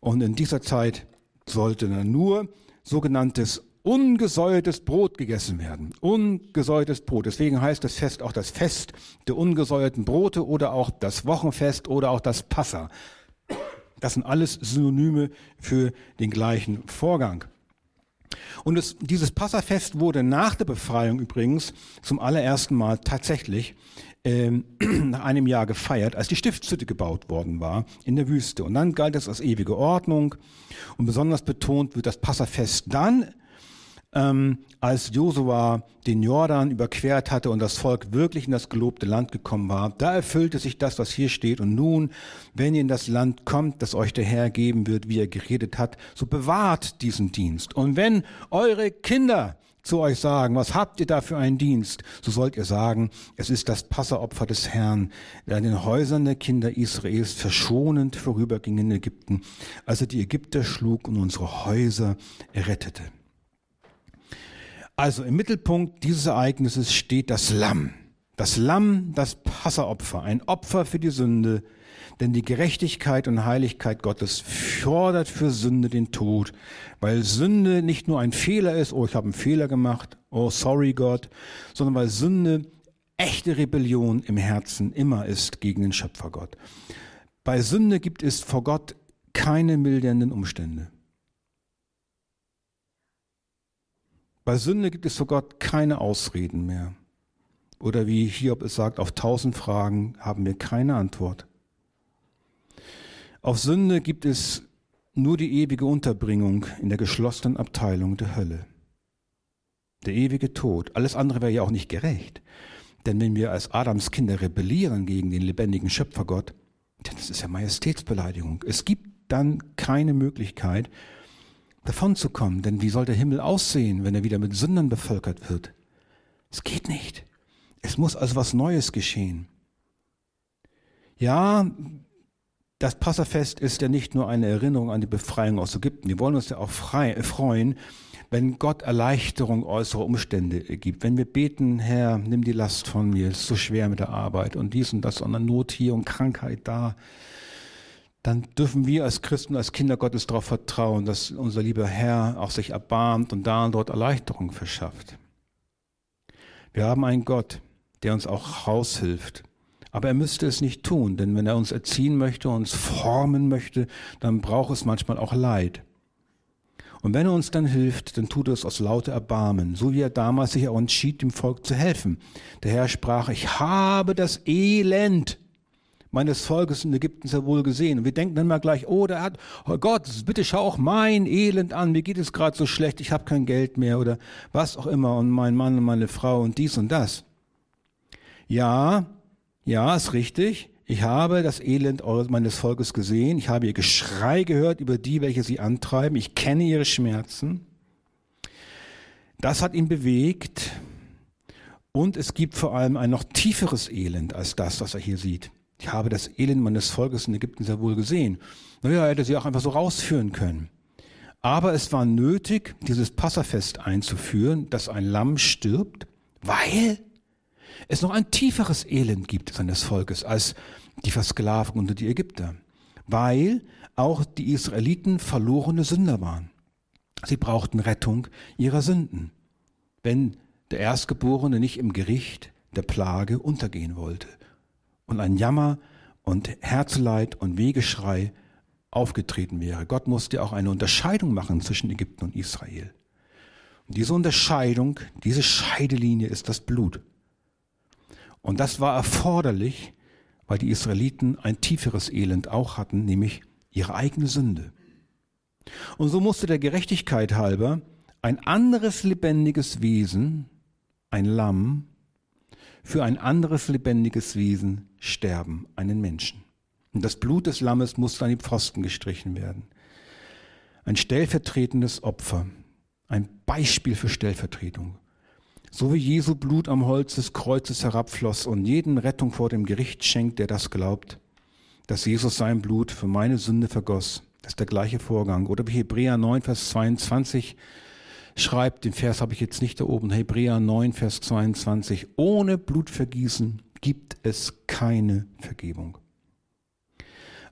Und in dieser Zeit sollte dann nur sogenanntes ungesäuertes Brot gegessen werden. Ungesäuertes Brot. Deswegen heißt das Fest auch das Fest der ungesäuerten Brote oder auch das Wochenfest oder auch das Passa. Das sind alles Synonyme für den gleichen Vorgang. Und es, dieses Passafest wurde nach der Befreiung übrigens zum allerersten Mal tatsächlich ähm, [CLEARS THROAT] nach einem Jahr gefeiert, als die Stiftshütte gebaut worden war in der Wüste. Und dann galt es als ewige Ordnung. Und besonders betont wird das Passafest dann, ähm, als Josua den Jordan überquert hatte und das Volk wirklich in das gelobte Land gekommen war. Da erfüllte sich das, was hier steht. Und nun, wenn ihr in das Land kommt, das euch der Herr geben wird, wie er geredet hat, so bewahrt diesen Dienst. Und wenn eure Kinder zu euch sagen, was habt ihr da für einen Dienst? So sollt ihr sagen, es ist das Passeropfer des Herrn, der in den Häusern der Kinder Israels verschonend vorüberging in Ägypten, als er die Ägypter schlug und unsere Häuser errettete. Also im Mittelpunkt dieses Ereignisses steht das Lamm. Das Lamm, das Passeropfer, ein Opfer für die Sünde, denn die Gerechtigkeit und Heiligkeit Gottes fordert für Sünde den Tod, weil Sünde nicht nur ein Fehler ist, oh, ich habe einen Fehler gemacht, oh, sorry Gott, sondern weil Sünde echte Rebellion im Herzen immer ist gegen den Schöpfer Gott. Bei Sünde gibt es vor Gott keine mildernden Umstände. Bei Sünde gibt es Gott keine Ausreden mehr. Oder wie Hiob es sagt, auf tausend Fragen haben wir keine Antwort. Auf Sünde gibt es nur die ewige Unterbringung in der geschlossenen Abteilung der Hölle. Der ewige Tod. Alles andere wäre ja auch nicht gerecht. Denn wenn wir als Adams Kinder rebellieren gegen den lebendigen Schöpfergott, dann das ist ja Majestätsbeleidigung. Es gibt dann keine Möglichkeit, davonzukommen. Denn wie soll der Himmel aussehen, wenn er wieder mit Sündern bevölkert wird? Es geht nicht. Es muss also was Neues geschehen. Ja, das Passafest ist ja nicht nur eine Erinnerung an die Befreiung aus Ägypten. Wir wollen uns ja auch frei, äh, freuen, wenn Gott Erleichterung äußerer Umstände gibt. Wenn wir beten, Herr, nimm die Last von mir, es ist so schwer mit der Arbeit und dies und das und dann Not hier und Krankheit da, dann dürfen wir als Christen, als Kinder Gottes darauf vertrauen, dass unser lieber Herr auch sich erbarmt und da und dort Erleichterung verschafft. Wir haben einen Gott, der uns auch raushilft aber er müsste es nicht tun, denn wenn er uns erziehen möchte, uns formen möchte, dann braucht es manchmal auch Leid. Und wenn er uns dann hilft, dann tut er es aus lauter Erbarmen, so wie er damals sich auch entschied, dem Volk zu helfen. Der Herr sprach, ich habe das Elend meines Volkes in Ägypten sehr wohl gesehen. Und wir denken dann mal gleich, oh, der hat, oh Gott, bitte schau auch mein Elend an, mir geht es gerade so schlecht, ich habe kein Geld mehr oder was auch immer und mein Mann und meine Frau und dies und das. Ja, ja, ist richtig. Ich habe das Elend meines Volkes gesehen. Ich habe ihr Geschrei gehört über die, welche sie antreiben. Ich kenne ihre Schmerzen. Das hat ihn bewegt. Und es gibt vor allem ein noch tieferes Elend als das, was er hier sieht. Ich habe das Elend meines Volkes in Ägypten sehr wohl gesehen. Naja, er hätte sie auch einfach so rausführen können. Aber es war nötig, dieses Passafest einzuführen, dass ein Lamm stirbt, weil es noch ein tieferes Elend gibt seines Volkes als die Versklavung unter die Ägypter, weil auch die Israeliten verlorene Sünder waren. Sie brauchten Rettung ihrer Sünden, wenn der Erstgeborene nicht im Gericht der Plage untergehen wollte und ein Jammer und Herzeleid und Wegeschrei aufgetreten wäre. Gott musste auch eine Unterscheidung machen zwischen Ägypten und Israel. Und diese Unterscheidung, diese Scheidelinie ist das Blut. Und das war erforderlich, weil die Israeliten ein tieferes Elend auch hatten, nämlich ihre eigene Sünde. Und so musste der Gerechtigkeit halber ein anderes lebendiges Wesen, ein Lamm, für ein anderes lebendiges Wesen sterben, einen Menschen. Und das Blut des Lammes musste an die Pfosten gestrichen werden. Ein stellvertretendes Opfer, ein Beispiel für Stellvertretung so wie Jesu Blut am Holz des Kreuzes herabfloss und jeden Rettung vor dem Gericht schenkt, der das glaubt, dass Jesus sein Blut für meine Sünde vergoss. Das ist der gleiche Vorgang. Oder wie Hebräer 9, Vers 22 schreibt, den Vers habe ich jetzt nicht da oben, Hebräer 9, Vers 22, ohne Blutvergießen gibt es keine Vergebung.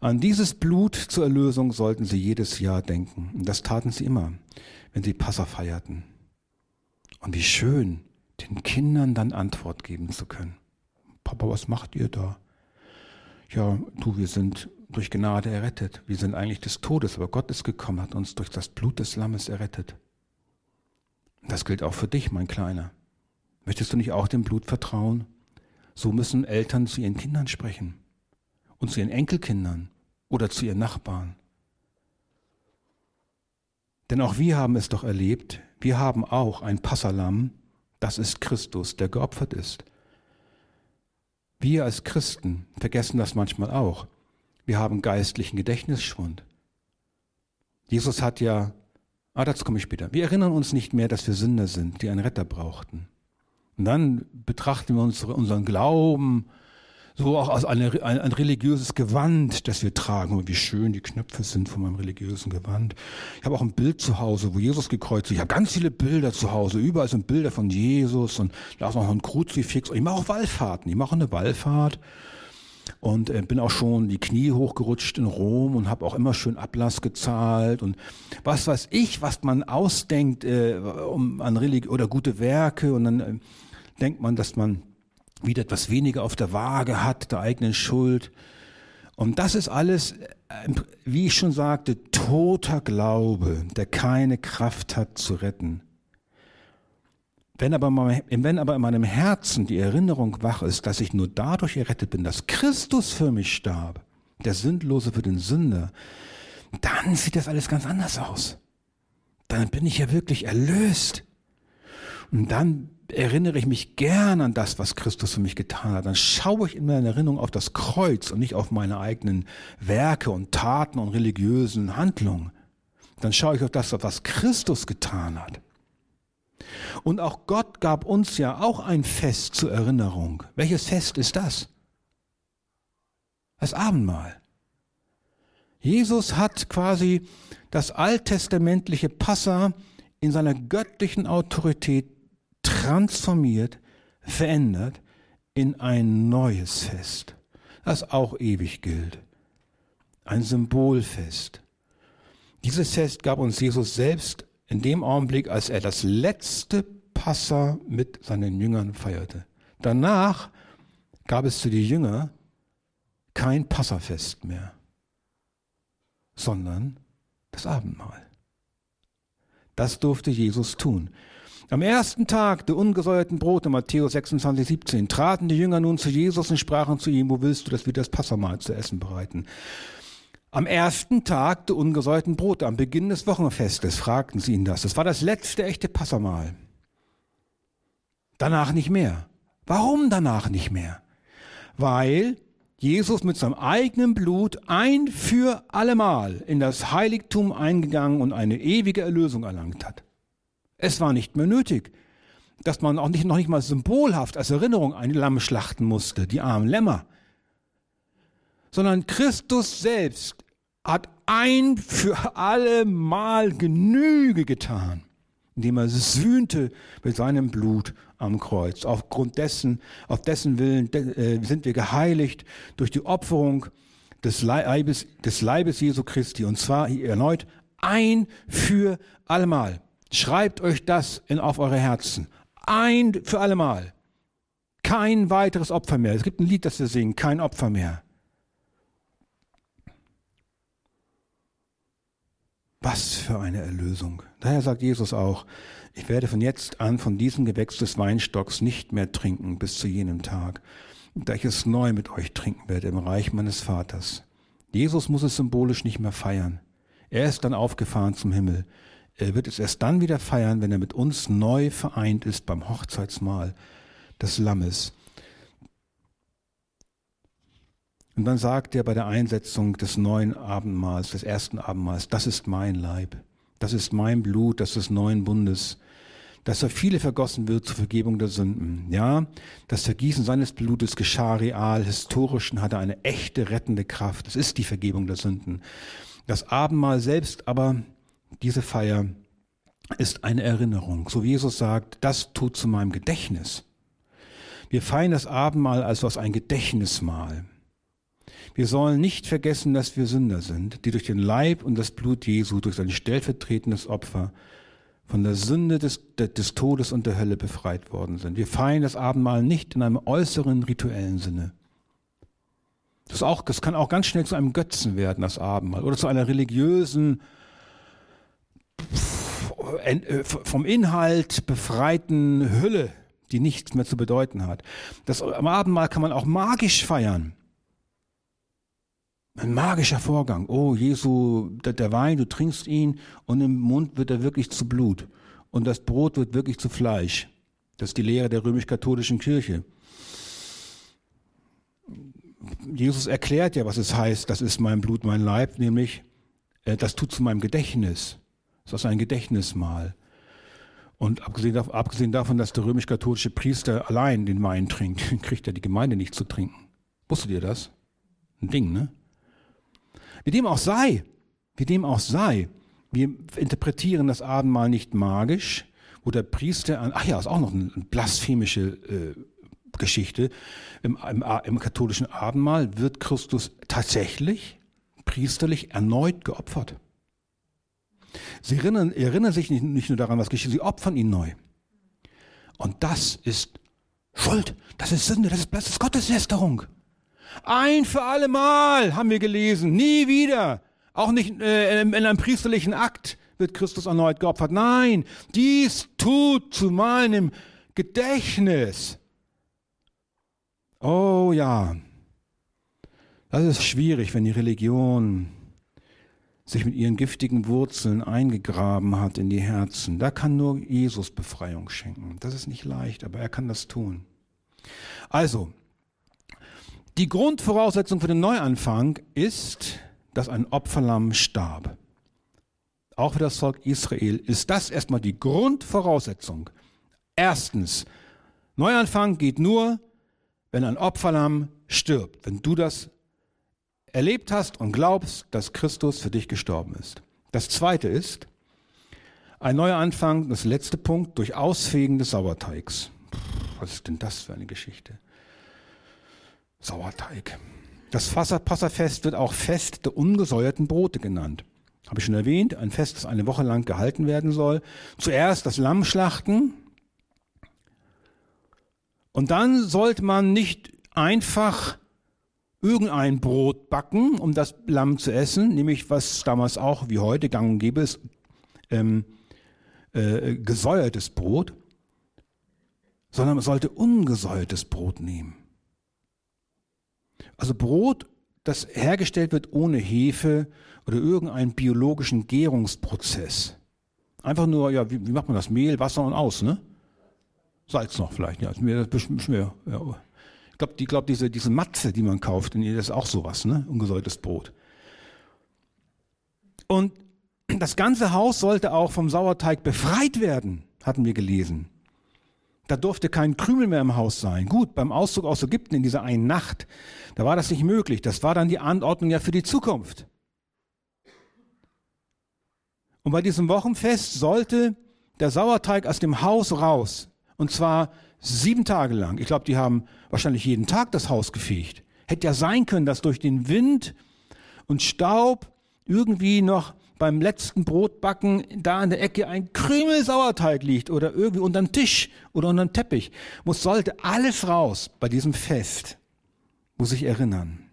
An dieses Blut zur Erlösung sollten sie jedes Jahr denken. Und das taten sie immer, wenn sie Passa feierten. Und wie schön, den Kindern dann Antwort geben zu können. Papa, was macht ihr da? Ja, du, wir sind durch Gnade errettet. Wir sind eigentlich des Todes, aber Gott ist gekommen, hat uns durch das Blut des Lammes errettet. Das gilt auch für dich, mein Kleiner. Möchtest du nicht auch dem Blut vertrauen? So müssen Eltern zu ihren Kindern sprechen und zu ihren Enkelkindern oder zu ihren Nachbarn. Denn auch wir haben es doch erlebt, wir haben auch ein Passalam, das ist Christus, der geopfert ist. Wir als Christen vergessen das manchmal auch. Wir haben geistlichen Gedächtnisschwund. Jesus hat ja, ah, dazu komme ich später. Wir erinnern uns nicht mehr, dass wir Sünder sind, die einen Retter brauchten. Und dann betrachten wir uns, unseren Glauben so auch als eine, ein, ein, religiöses Gewand, das wir tragen. Und wie schön die Knöpfe sind von meinem religiösen Gewand. Ich habe auch ein Bild zu Hause, wo Jesus gekreuzigt ist. Ich habe ganz viele Bilder zu Hause. Überall sind Bilder von Jesus und da ist noch ein Kruzifix. Und ich mache auch Wallfahrten. Ich mache eine Wallfahrt und äh, bin auch schon die Knie hochgerutscht in Rom und habe auch immer schön Ablass gezahlt und was weiß ich, was man ausdenkt äh, um an Religi oder gute Werke und dann äh, denkt man, dass man wieder etwas weniger auf der Waage hat, der eigenen Schuld. Und das ist alles, äh, wie ich schon sagte, toter Glaube, der keine Kraft hat zu retten. Wenn aber, wenn aber in meinem Herzen die Erinnerung wach ist, dass ich nur dadurch errettet bin, dass Christus für mich starb, der Sündlose für den Sünder, dann sieht das alles ganz anders aus. Dann bin ich ja wirklich erlöst. Und dann erinnere ich mich gern an das, was Christus für mich getan hat. Dann schaue ich in meiner Erinnerung auf das Kreuz und nicht auf meine eigenen Werke und Taten und religiösen Handlungen. Dann schaue ich auf das, was Christus getan hat. Und auch Gott gab uns ja auch ein Fest zur Erinnerung. Welches Fest ist das? Das Abendmahl. Jesus hat quasi das alttestamentliche Passa in seiner göttlichen Autorität transformiert, verändert in ein neues Fest, das auch ewig gilt. Ein Symbolfest. Dieses Fest gab uns Jesus selbst in dem Augenblick, als er das letzte Passa mit seinen Jüngern feierte. Danach gab es für die Jünger kein Passafest mehr, sondern das Abendmahl. Das durfte Jesus tun. Am ersten Tag der ungesäuerten Brote, Matthäus 26, 17, traten die Jünger nun zu Jesus und sprachen zu ihm, wo willst du, dass wir das Passamahl zu essen bereiten? Am ersten Tag der ungesäuerten Brote, am Beginn des Wochenfestes, fragten sie ihn das. Das war das letzte echte Passamahl. Danach nicht mehr. Warum danach nicht mehr? Weil Jesus mit seinem eigenen Blut ein für allemal in das Heiligtum eingegangen und eine ewige Erlösung erlangt hat. Es war nicht mehr nötig, dass man auch nicht, noch nicht mal symbolhaft als Erinnerung ein Lamm schlachten musste, die armen Lämmer, sondern Christus selbst hat ein für alle Mal Genüge getan, indem er sühnte mit seinem Blut am Kreuz. Aufgrund dessen, auf dessen Willen äh, sind wir geheiligt durch die Opferung des Leibes, des Leibes Jesu Christi. Und zwar erneut ein für allemal. Schreibt euch das in, auf eure Herzen. Ein für allemal. Kein weiteres Opfer mehr. Es gibt ein Lied, das wir singen, kein Opfer mehr. Was für eine Erlösung. Daher sagt Jesus auch, ich werde von jetzt an von diesem Gewächs des Weinstocks nicht mehr trinken bis zu jenem Tag, da ich es neu mit euch trinken werde im Reich meines Vaters. Jesus muss es symbolisch nicht mehr feiern. Er ist dann aufgefahren zum Himmel. Er wird es erst dann wieder feiern, wenn er mit uns neu vereint ist beim Hochzeitsmahl des Lammes. Und dann sagt er bei der Einsetzung des neuen Abendmahls, des ersten Abendmahls, das ist mein Leib, das ist mein Blut, das des neuen Bundes, dass er viele vergossen wird zur Vergebung der Sünden. Ja, das Vergießen seines Blutes geschah real, historisch und hatte eine echte rettende Kraft. Das ist die Vergebung der Sünden. Das Abendmahl selbst aber diese Feier ist eine Erinnerung. So wie Jesus sagt, das tut zu meinem Gedächtnis. Wir feiern das Abendmahl also als ein Gedächtnismahl. Wir sollen nicht vergessen, dass wir Sünder sind, die durch den Leib und das Blut Jesu, durch sein stellvertretendes Opfer von der Sünde des, des Todes und der Hölle befreit worden sind. Wir feiern das Abendmahl nicht in einem äußeren rituellen Sinne. Das, auch, das kann auch ganz schnell zu einem Götzen werden, das Abendmahl, oder zu einer religiösen, äh, vom Inhalt befreiten Hülle, die nichts mehr zu bedeuten hat. Das Abendmahl kann man auch magisch feiern. Ein magischer Vorgang. Oh, Jesu, der Wein, du trinkst ihn und im Mund wird er wirklich zu Blut. Und das Brot wird wirklich zu Fleisch. Das ist die Lehre der römisch-katholischen Kirche. Jesus erklärt ja, was es heißt, das ist mein Blut, mein Leib, nämlich äh, das tut zu meinem Gedächtnis. Das ist ein Gedächtnismahl. Und abgesehen, abgesehen davon, dass der römisch-katholische Priester allein den Wein trinkt, [LAUGHS] kriegt er die Gemeinde nicht zu trinken. Wusstet ihr das? Ein Ding, ne? Wie dem auch sei, wie dem auch sei, wir interpretieren das Abendmahl nicht magisch, wo der Priester, an, ach ja, ist auch noch eine blasphemische äh, Geschichte. Im, im, Im katholischen Abendmahl wird Christus tatsächlich priesterlich erneut geopfert. Sie erinnern, erinnern sich nicht, nicht nur daran, was geschieht, sie opfern ihn neu. Und das ist Schuld, das ist Sünde, das ist, das ist Gotteslästerung. Ein für alle Mal haben wir gelesen, nie wieder. Auch nicht äh, in einem priesterlichen Akt wird Christus erneut geopfert. Nein, dies tut zu meinem Gedächtnis. Oh ja, das ist schwierig, wenn die Religion sich mit ihren giftigen Wurzeln eingegraben hat in die Herzen. Da kann nur Jesus Befreiung schenken. Das ist nicht leicht, aber er kann das tun. Also, die Grundvoraussetzung für den Neuanfang ist, dass ein Opferlamm starb. Auch für das Volk Israel ist das erstmal die Grundvoraussetzung. Erstens, Neuanfang geht nur, wenn ein Opferlamm stirbt, wenn du das erlebt hast und glaubst, dass Christus für dich gestorben ist. Das zweite ist, ein neuer Anfang, das letzte Punkt, durch Ausfegen des Sauerteigs. Was ist denn das für eine Geschichte? Sauerteig. Das Passafest wird auch Fest der ungesäuerten Brote genannt. Habe ich schon erwähnt, ein Fest, das eine Woche lang gehalten werden soll. Zuerst das Lamm schlachten. Und dann sollte man nicht einfach irgendein Brot backen, um das Lamm zu essen, nämlich was damals auch wie heute gang und gäbe ist, ähm, äh, gesäuertes Brot, sondern man sollte ungesäuertes Brot nehmen. Also Brot, das hergestellt wird ohne Hefe oder irgendeinen biologischen Gärungsprozess. Einfach nur, ja, wie, wie macht man das? Mehl, Wasser und aus, ne? Salz noch vielleicht, ja. Das ist mehr, ja. Ich glaube, die, glaub, diese, diese Matze, die man kauft, das ist auch sowas, ne? Ungesäuertes Brot. Und das ganze Haus sollte auch vom Sauerteig befreit werden, hatten wir gelesen. Da durfte kein Krümel mehr im Haus sein. Gut, beim Auszug aus Ägypten in dieser einen Nacht, da war das nicht möglich. Das war dann die Anordnung ja für die Zukunft. Und bei diesem Wochenfest sollte der Sauerteig aus dem Haus raus. Und zwar sieben Tage lang. Ich glaube, die haben wahrscheinlich jeden Tag das Haus gefegt. Hätte ja sein können, dass durch den Wind und Staub irgendwie noch beim letzten Brotbacken da an der Ecke ein Krümel Sauerteig liegt oder irgendwie unter dem Tisch oder unter dem Teppich, muss sollte alles raus bei diesem Fest, muss ich erinnern.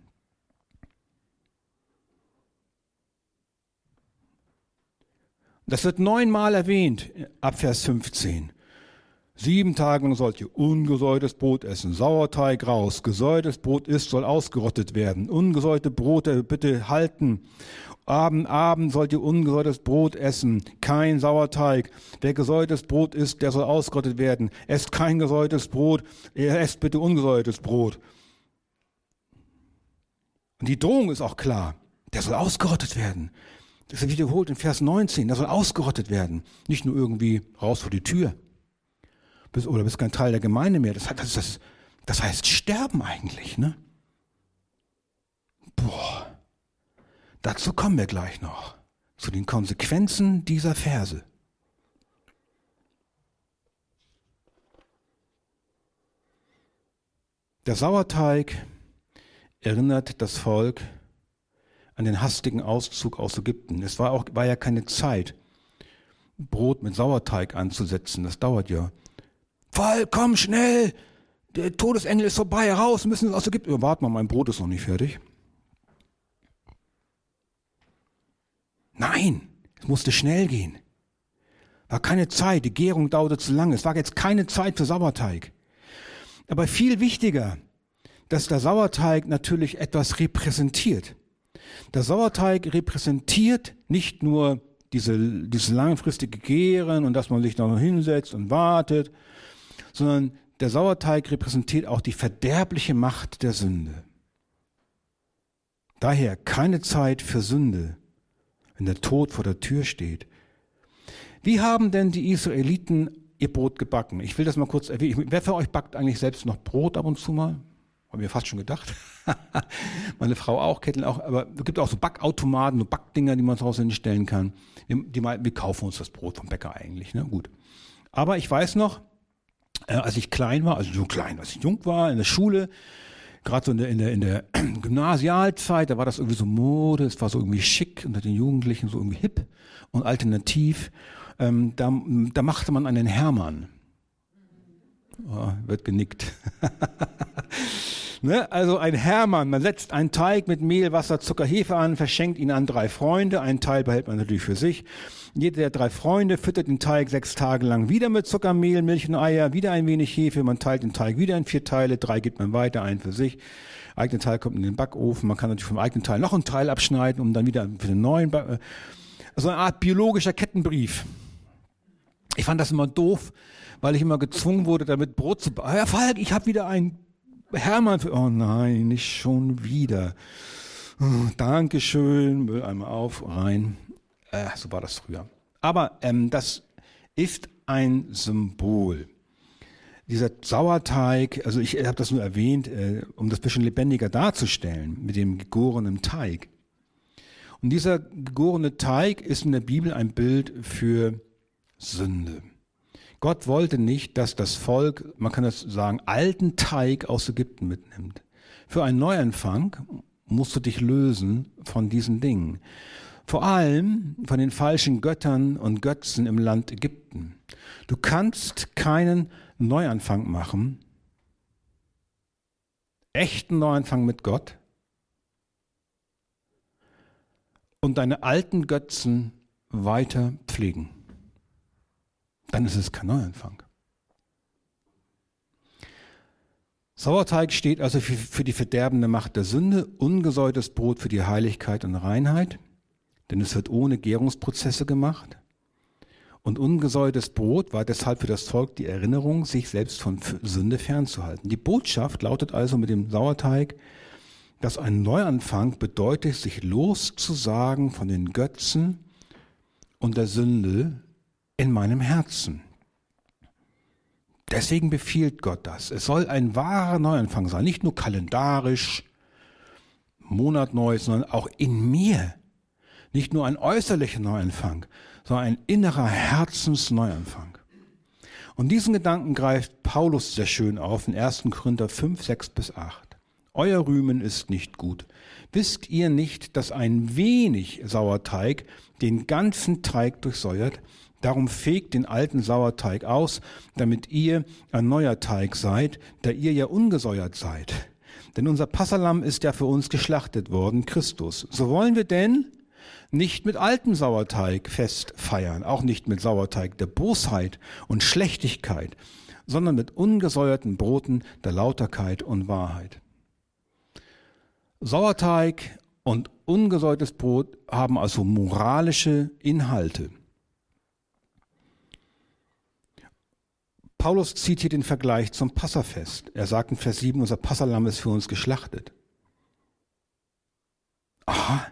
Das wird neunmal erwähnt ab Vers 15. Sieben Tage lang sollt ihr ungesäuertes Brot essen, Sauerteig raus, gesäuertes Brot ist, soll ausgerottet werden, ungesäuerte Brote bitte halten Abend, Abend sollt ihr ungesäuertes Brot essen, kein Sauerteig. Wer gesäuertes Brot isst, der soll ausgerottet werden. Esst kein gesäuertes Brot, ihr esst bitte ungesäuertes Brot. Und die Drohung ist auch klar. Der soll ausgerottet werden. Das ist wiederholt in Vers 19. Der soll ausgerottet werden. Nicht nur irgendwie raus vor die Tür. Bis, oder bist kein Teil der Gemeinde mehr. Das, das, das, das heißt sterben eigentlich, ne? Boah. Dazu kommen wir gleich noch, zu den Konsequenzen dieser Verse. Der Sauerteig erinnert das Volk an den hastigen Auszug aus Ägypten. Es war auch, war ja keine Zeit, Brot mit Sauerteig anzusetzen. Das dauert ja. Fall, komm schnell! Der Todesengel ist vorbei, raus, müssen wir aus Ägypten. Oh, warte mal, mein Brot ist noch nicht fertig. Nein, es musste schnell gehen. War keine Zeit, die Gärung dauerte zu lange. Es war jetzt keine Zeit für Sauerteig. Aber viel wichtiger, dass der Sauerteig natürlich etwas repräsentiert. Der Sauerteig repräsentiert nicht nur diese, dieses langfristige Gären und dass man sich da noch hinsetzt und wartet, sondern der Sauerteig repräsentiert auch die verderbliche Macht der Sünde. Daher keine Zeit für Sünde, wenn der Tod vor der Tür steht. Wie haben denn die Israeliten ihr Brot gebacken? Ich will das mal kurz erwähnen. Wer für euch backt eigentlich selbst noch Brot ab und zu mal? Haben wir fast schon gedacht. [LAUGHS] Meine Frau auch, Ketteln auch. Aber es gibt auch so Backautomaten, so Backdinger, die man zu Hause hinstellen kann. Wir, die, wir kaufen uns das Brot vom Bäcker eigentlich. Ne? Gut. Aber ich weiß noch, äh, als ich klein war, also so klein, als ich jung war, in der Schule, gerade so in der, in der, in der [CLEARS THROAT] Gymnasialzeit, da war das irgendwie so Mode, es war so irgendwie schick unter den Jugendlichen, so irgendwie hip und alternativ. Ähm, da, da machte man einen Hermann. Oh, wird genickt. [LAUGHS] ne? Also ein Hermann, man setzt einen Teig mit Mehl, Wasser, Zucker, Hefe an, verschenkt ihn an drei Freunde, einen Teil behält man natürlich für sich. Jeder der drei Freunde füttert den Teig sechs Tage lang wieder mit Zucker, Mehl, Milch und Eier, wieder ein wenig Hefe, man teilt den Teig wieder in vier Teile, drei gibt man weiter, einen für sich. Eigene Teil kommt in den Backofen, man kann natürlich vom eigenen Teil noch einen Teil abschneiden, um dann wieder für den neuen, ba also eine Art biologischer Kettenbrief. Ich fand das immer doof, weil ich immer gezwungen wurde, damit Brot zu. Herr Falk, ich habe wieder ein Hermann. Oh nein, nicht schon wieder. Oh, Dankeschön, Müll einmal auf, rein. Äh, so war das früher. Aber ähm, das ist ein Symbol. Dieser Sauerteig, also ich habe das nur erwähnt, äh, um das bisschen lebendiger darzustellen, mit dem gegorenen Teig. Und dieser gegorene Teig ist in der Bibel ein Bild für Sünde. Gott wollte nicht, dass das Volk, man kann das sagen, alten Teig aus Ägypten mitnimmt. Für einen Neuanfang musst du dich lösen von diesen Dingen. Vor allem von den falschen Göttern und Götzen im Land Ägypten. Du kannst keinen Neuanfang machen, echten Neuanfang mit Gott und deine alten Götzen weiter pflegen dann ist es kein Neuanfang. Sauerteig steht also für, die verderbende Macht der Sünde, ungesäuertes Brot für die Heiligkeit und Reinheit, denn es wird ohne Gärungsprozesse gemacht. Und ungesäuertes Brot war deshalb für das Volk die Erinnerung, sich selbst von Sünde fernzuhalten. Die Botschaft lautet also mit dem Sauerteig, dass ein Neuanfang bedeutet, sich loszusagen von den Götzen und der Sünde, in meinem Herzen. Deswegen befiehlt Gott das. Es soll ein wahrer Neuanfang sein, nicht nur kalendarisch, monatneu, sondern auch in mir. Nicht nur ein äußerlicher Neuanfang, sondern ein innerer Herzensneuanfang. Und diesen Gedanken greift Paulus sehr schön auf in 1. Korinther 5, 6 bis 8. Euer Rühmen ist nicht gut. Wisst ihr nicht, dass ein wenig Sauerteig den ganzen Teig durchsäuert? Darum fegt den alten Sauerteig aus, damit ihr ein neuer Teig seid, da ihr ja ungesäuert seid. Denn unser Passalam ist ja für uns geschlachtet worden, Christus. So wollen wir denn nicht mit altem Sauerteig fest feiern, auch nicht mit Sauerteig der Bosheit und Schlechtigkeit, sondern mit ungesäuerten Broten der Lauterkeit und Wahrheit. Sauerteig und ungesäuertes Brot haben also moralische Inhalte. Paulus zieht hier den Vergleich zum Passafest. Er sagt in Vers 7, unser Passalam ist für uns geschlachtet. Aha.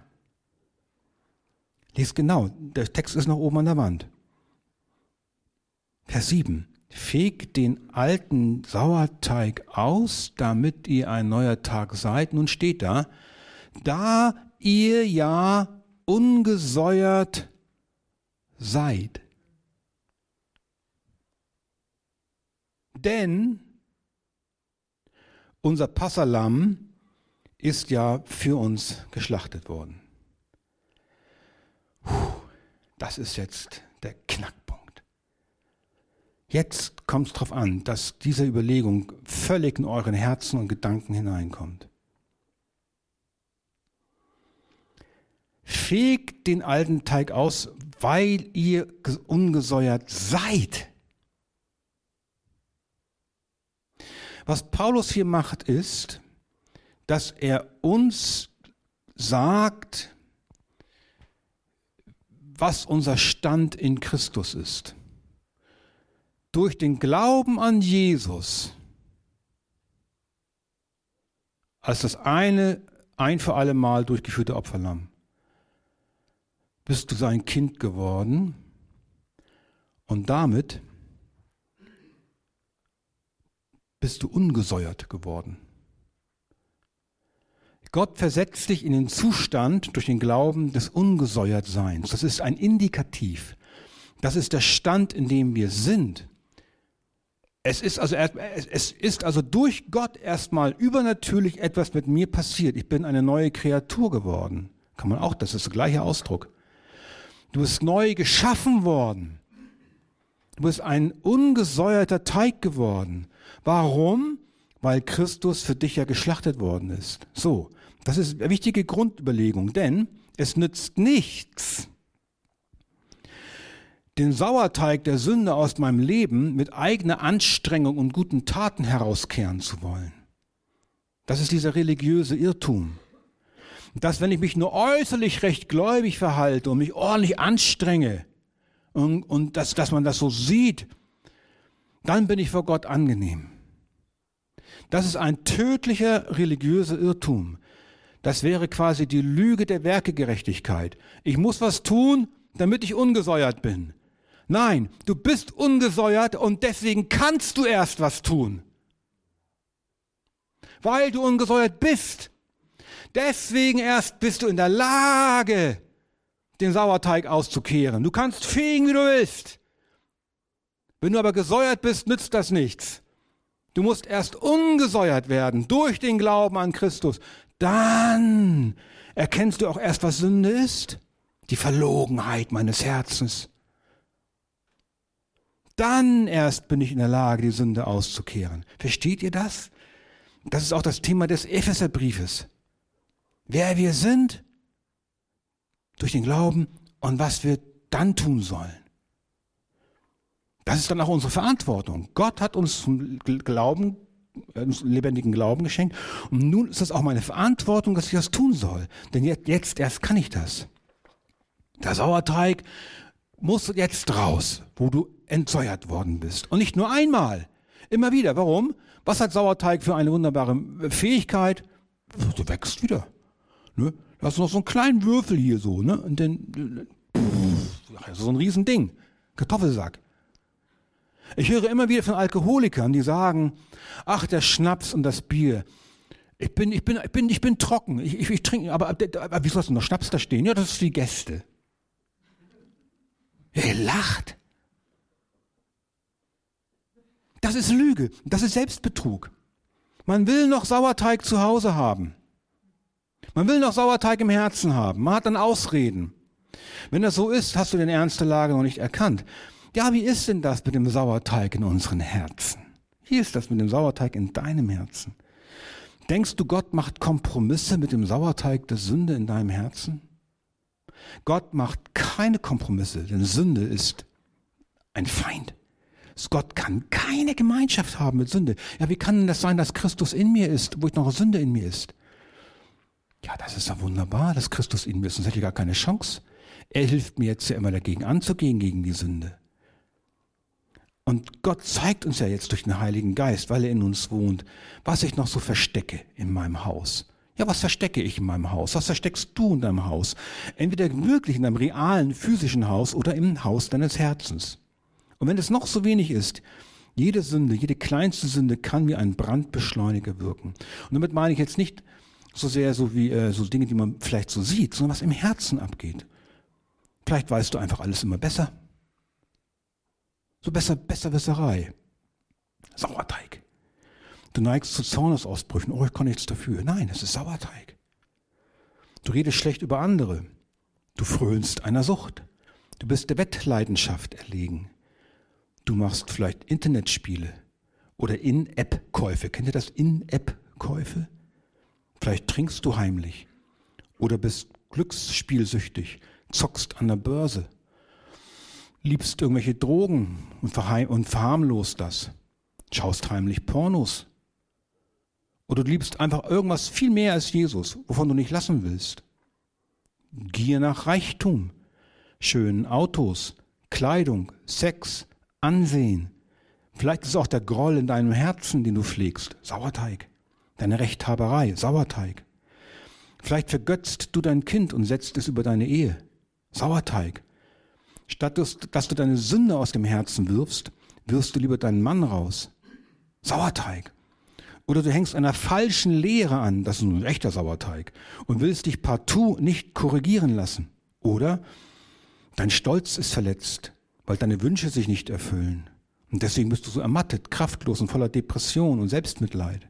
Lies genau, der Text ist noch oben an der Wand. Vers 7. Fegt den alten Sauerteig aus, damit ihr ein neuer Tag seid. Nun steht da, da ihr ja ungesäuert seid. Denn unser Passalam ist ja für uns geschlachtet worden. Das ist jetzt der Knackpunkt. Jetzt kommt es darauf an, dass diese Überlegung völlig in euren Herzen und Gedanken hineinkommt. Fegt den alten Teig aus, weil ihr ungesäuert seid. Was Paulus hier macht, ist, dass er uns sagt, was unser Stand in Christus ist. Durch den Glauben an Jesus als das eine ein für alle Mal durchgeführte Opferlamm bist du sein Kind geworden und damit bist du ungesäuert geworden. Gott versetzt dich in den Zustand durch den Glauben des Ungesäuertseins. Das ist ein Indikativ. Das ist der Stand, in dem wir sind. Es ist also, es ist also durch Gott erstmal übernatürlich etwas mit mir passiert. Ich bin eine neue Kreatur geworden. Kann man auch, das ist der gleiche Ausdruck. Du bist neu geschaffen worden. Du bist ein ungesäuerter Teig geworden. Warum? Weil Christus für dich ja geschlachtet worden ist. So, das ist eine wichtige Grundüberlegung, denn es nützt nichts, den Sauerteig der Sünde aus meinem Leben mit eigener Anstrengung und guten Taten herauskehren zu wollen. Das ist dieser religiöse Irrtum. Dass wenn ich mich nur äußerlich recht gläubig verhalte und mich ordentlich anstrenge und, und dass, dass man das so sieht, dann bin ich vor Gott angenehm. Das ist ein tödlicher religiöser Irrtum. Das wäre quasi die Lüge der Werkegerechtigkeit. Ich muss was tun, damit ich ungesäuert bin. Nein, du bist ungesäuert und deswegen kannst du erst was tun. Weil du ungesäuert bist. Deswegen erst bist du in der Lage, den Sauerteig auszukehren. Du kannst fegen, wie du willst. Wenn du aber gesäuert bist, nützt das nichts. Du musst erst ungesäuert werden durch den Glauben an Christus. Dann erkennst du auch erst, was Sünde ist. Die Verlogenheit meines Herzens. Dann erst bin ich in der Lage, die Sünde auszukehren. Versteht ihr das? Das ist auch das Thema des Epheserbriefes. Wer wir sind durch den Glauben und was wir dann tun sollen. Das ist dann auch unsere Verantwortung. Gott hat uns zum Glauben, äh, lebendigen Glauben geschenkt. Und nun ist es auch meine Verantwortung, dass ich das tun soll. Denn jetzt, jetzt erst kann ich das. Der Sauerteig muss jetzt raus, wo du entsäuert worden bist. Und nicht nur einmal, immer wieder. Warum? Was hat Sauerteig für eine wunderbare Fähigkeit? Du wächst wieder. Ne? Du hast noch so einen kleinen Würfel hier so, ne? Und dann, so ein Riesending. Kartoffelsack. Ich höre immer wieder von Alkoholikern, die sagen, ach, der Schnaps und das Bier. Ich bin, ich bin, ich bin, ich bin trocken. Ich, ich, ich trinke, aber, aber wieso hast du noch Schnaps da stehen? Ja, das ist für die Gäste. Er lacht. Das ist Lüge. Das ist Selbstbetrug. Man will noch Sauerteig zu Hause haben. Man will noch Sauerteig im Herzen haben. Man hat dann Ausreden. Wenn das so ist, hast du den Ernst der Lage noch nicht erkannt. Ja, wie ist denn das mit dem Sauerteig in unseren Herzen? Wie ist das mit dem Sauerteig in deinem Herzen? Denkst du, Gott macht Kompromisse mit dem Sauerteig der Sünde in deinem Herzen? Gott macht keine Kompromisse, denn Sünde ist ein Feind. Gott kann keine Gemeinschaft haben mit Sünde. Ja, wie kann denn das sein, dass Christus in mir ist, wo ich noch Sünde in mir ist? Ja, das ist ja wunderbar, dass Christus mir ist, sonst hätte ich gar keine Chance. Er hilft mir jetzt ja immer dagegen anzugehen, gegen die Sünde. Und Gott zeigt uns ja jetzt durch den Heiligen Geist, weil er in uns wohnt, was ich noch so verstecke in meinem Haus. Ja, was verstecke ich in meinem Haus? Was versteckst du in deinem Haus? Entweder wirklich in deinem realen, physischen Haus oder im Haus deines Herzens. Und wenn es noch so wenig ist, jede Sünde, jede kleinste Sünde kann wie ein Brandbeschleuniger wirken. Und damit meine ich jetzt nicht so sehr so wie äh, so Dinge, die man vielleicht so sieht, sondern was im Herzen abgeht. Vielleicht weißt du einfach alles immer besser. So besser, Besserwisserei. Sauerteig. Du neigst zu Zornesausbrüchen. Oh, ich kann nichts dafür. Nein, es ist Sauerteig. Du redest schlecht über andere. Du frönst einer Sucht. Du bist der Wettleidenschaft erlegen. Du machst vielleicht Internetspiele oder In-App-Käufe. Kennt ihr das? In-App-Käufe? Vielleicht trinkst du heimlich oder bist glücksspielsüchtig, zockst an der Börse, liebst irgendwelche Drogen und, und verharmlost das, schaust heimlich Pornos. Oder du liebst einfach irgendwas viel mehr als Jesus, wovon du nicht lassen willst. Gier nach Reichtum, schönen Autos, Kleidung, Sex, Ansehen. Vielleicht ist es auch der Groll in deinem Herzen, den du pflegst. Sauerteig. Deine Rechthaberei, Sauerteig. Vielleicht vergötzt du dein Kind und setzt es über deine Ehe. Sauerteig. Statt dass du deine Sünde aus dem Herzen wirfst, wirfst du lieber deinen Mann raus. Sauerteig. Oder du hängst einer falschen Lehre an, das ist ein echter Sauerteig, und willst dich partout nicht korrigieren lassen. Oder dein Stolz ist verletzt, weil deine Wünsche sich nicht erfüllen. Und deswegen bist du so ermattet, kraftlos und voller Depression und Selbstmitleid.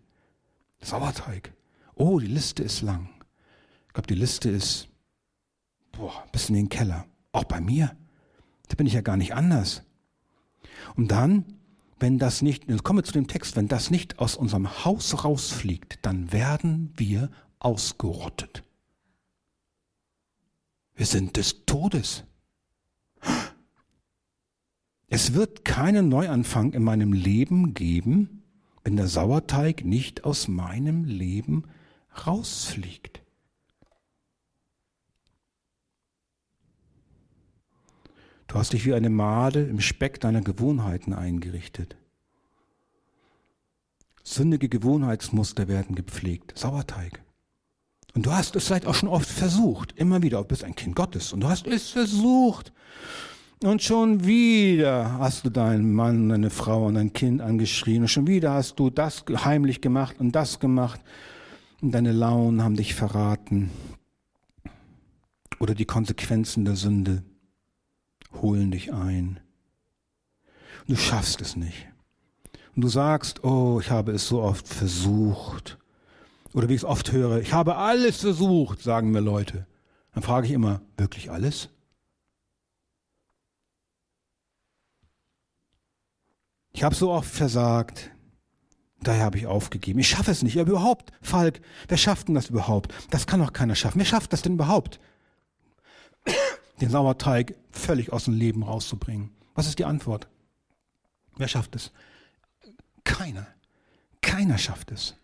Sauerteig. Oh, die Liste ist lang. Ich glaube, die Liste ist boah, bis in den Keller. Auch bei mir. Da bin ich ja gar nicht anders. Und dann, wenn das nicht, jetzt kommen wir zu dem Text, wenn das nicht aus unserem Haus rausfliegt, dann werden wir ausgerottet. Wir sind des Todes. Es wird keinen Neuanfang in meinem Leben geben, wenn der Sauerteig nicht aus meinem Leben rausfliegt. Du hast dich wie eine Made im Speck deiner Gewohnheiten eingerichtet. Sündige Gewohnheitsmuster werden gepflegt. Sauerteig. Und du hast es vielleicht auch schon oft versucht. Immer wieder. Du bist ein Kind Gottes. Und du hast es versucht. Und schon wieder hast du deinen Mann, deine Frau und dein Kind angeschrien. Und schon wieder hast du das heimlich gemacht und das gemacht. Und deine Launen haben dich verraten. Oder die Konsequenzen der Sünde holen dich ein. Und du schaffst es nicht. Und du sagst, oh, ich habe es so oft versucht. Oder wie ich es oft höre, ich habe alles versucht, sagen mir Leute. Dann frage ich immer, wirklich alles? Ich habe so oft versagt. Daher habe ich aufgegeben. Ich schaffe es nicht. Aber überhaupt, Falk, wer schafft denn das überhaupt? Das kann doch keiner schaffen. Wer schafft das denn überhaupt? den Sauerteig völlig aus dem Leben rauszubringen. Was ist die Antwort? Wer schafft es? Keiner. Keiner schafft es.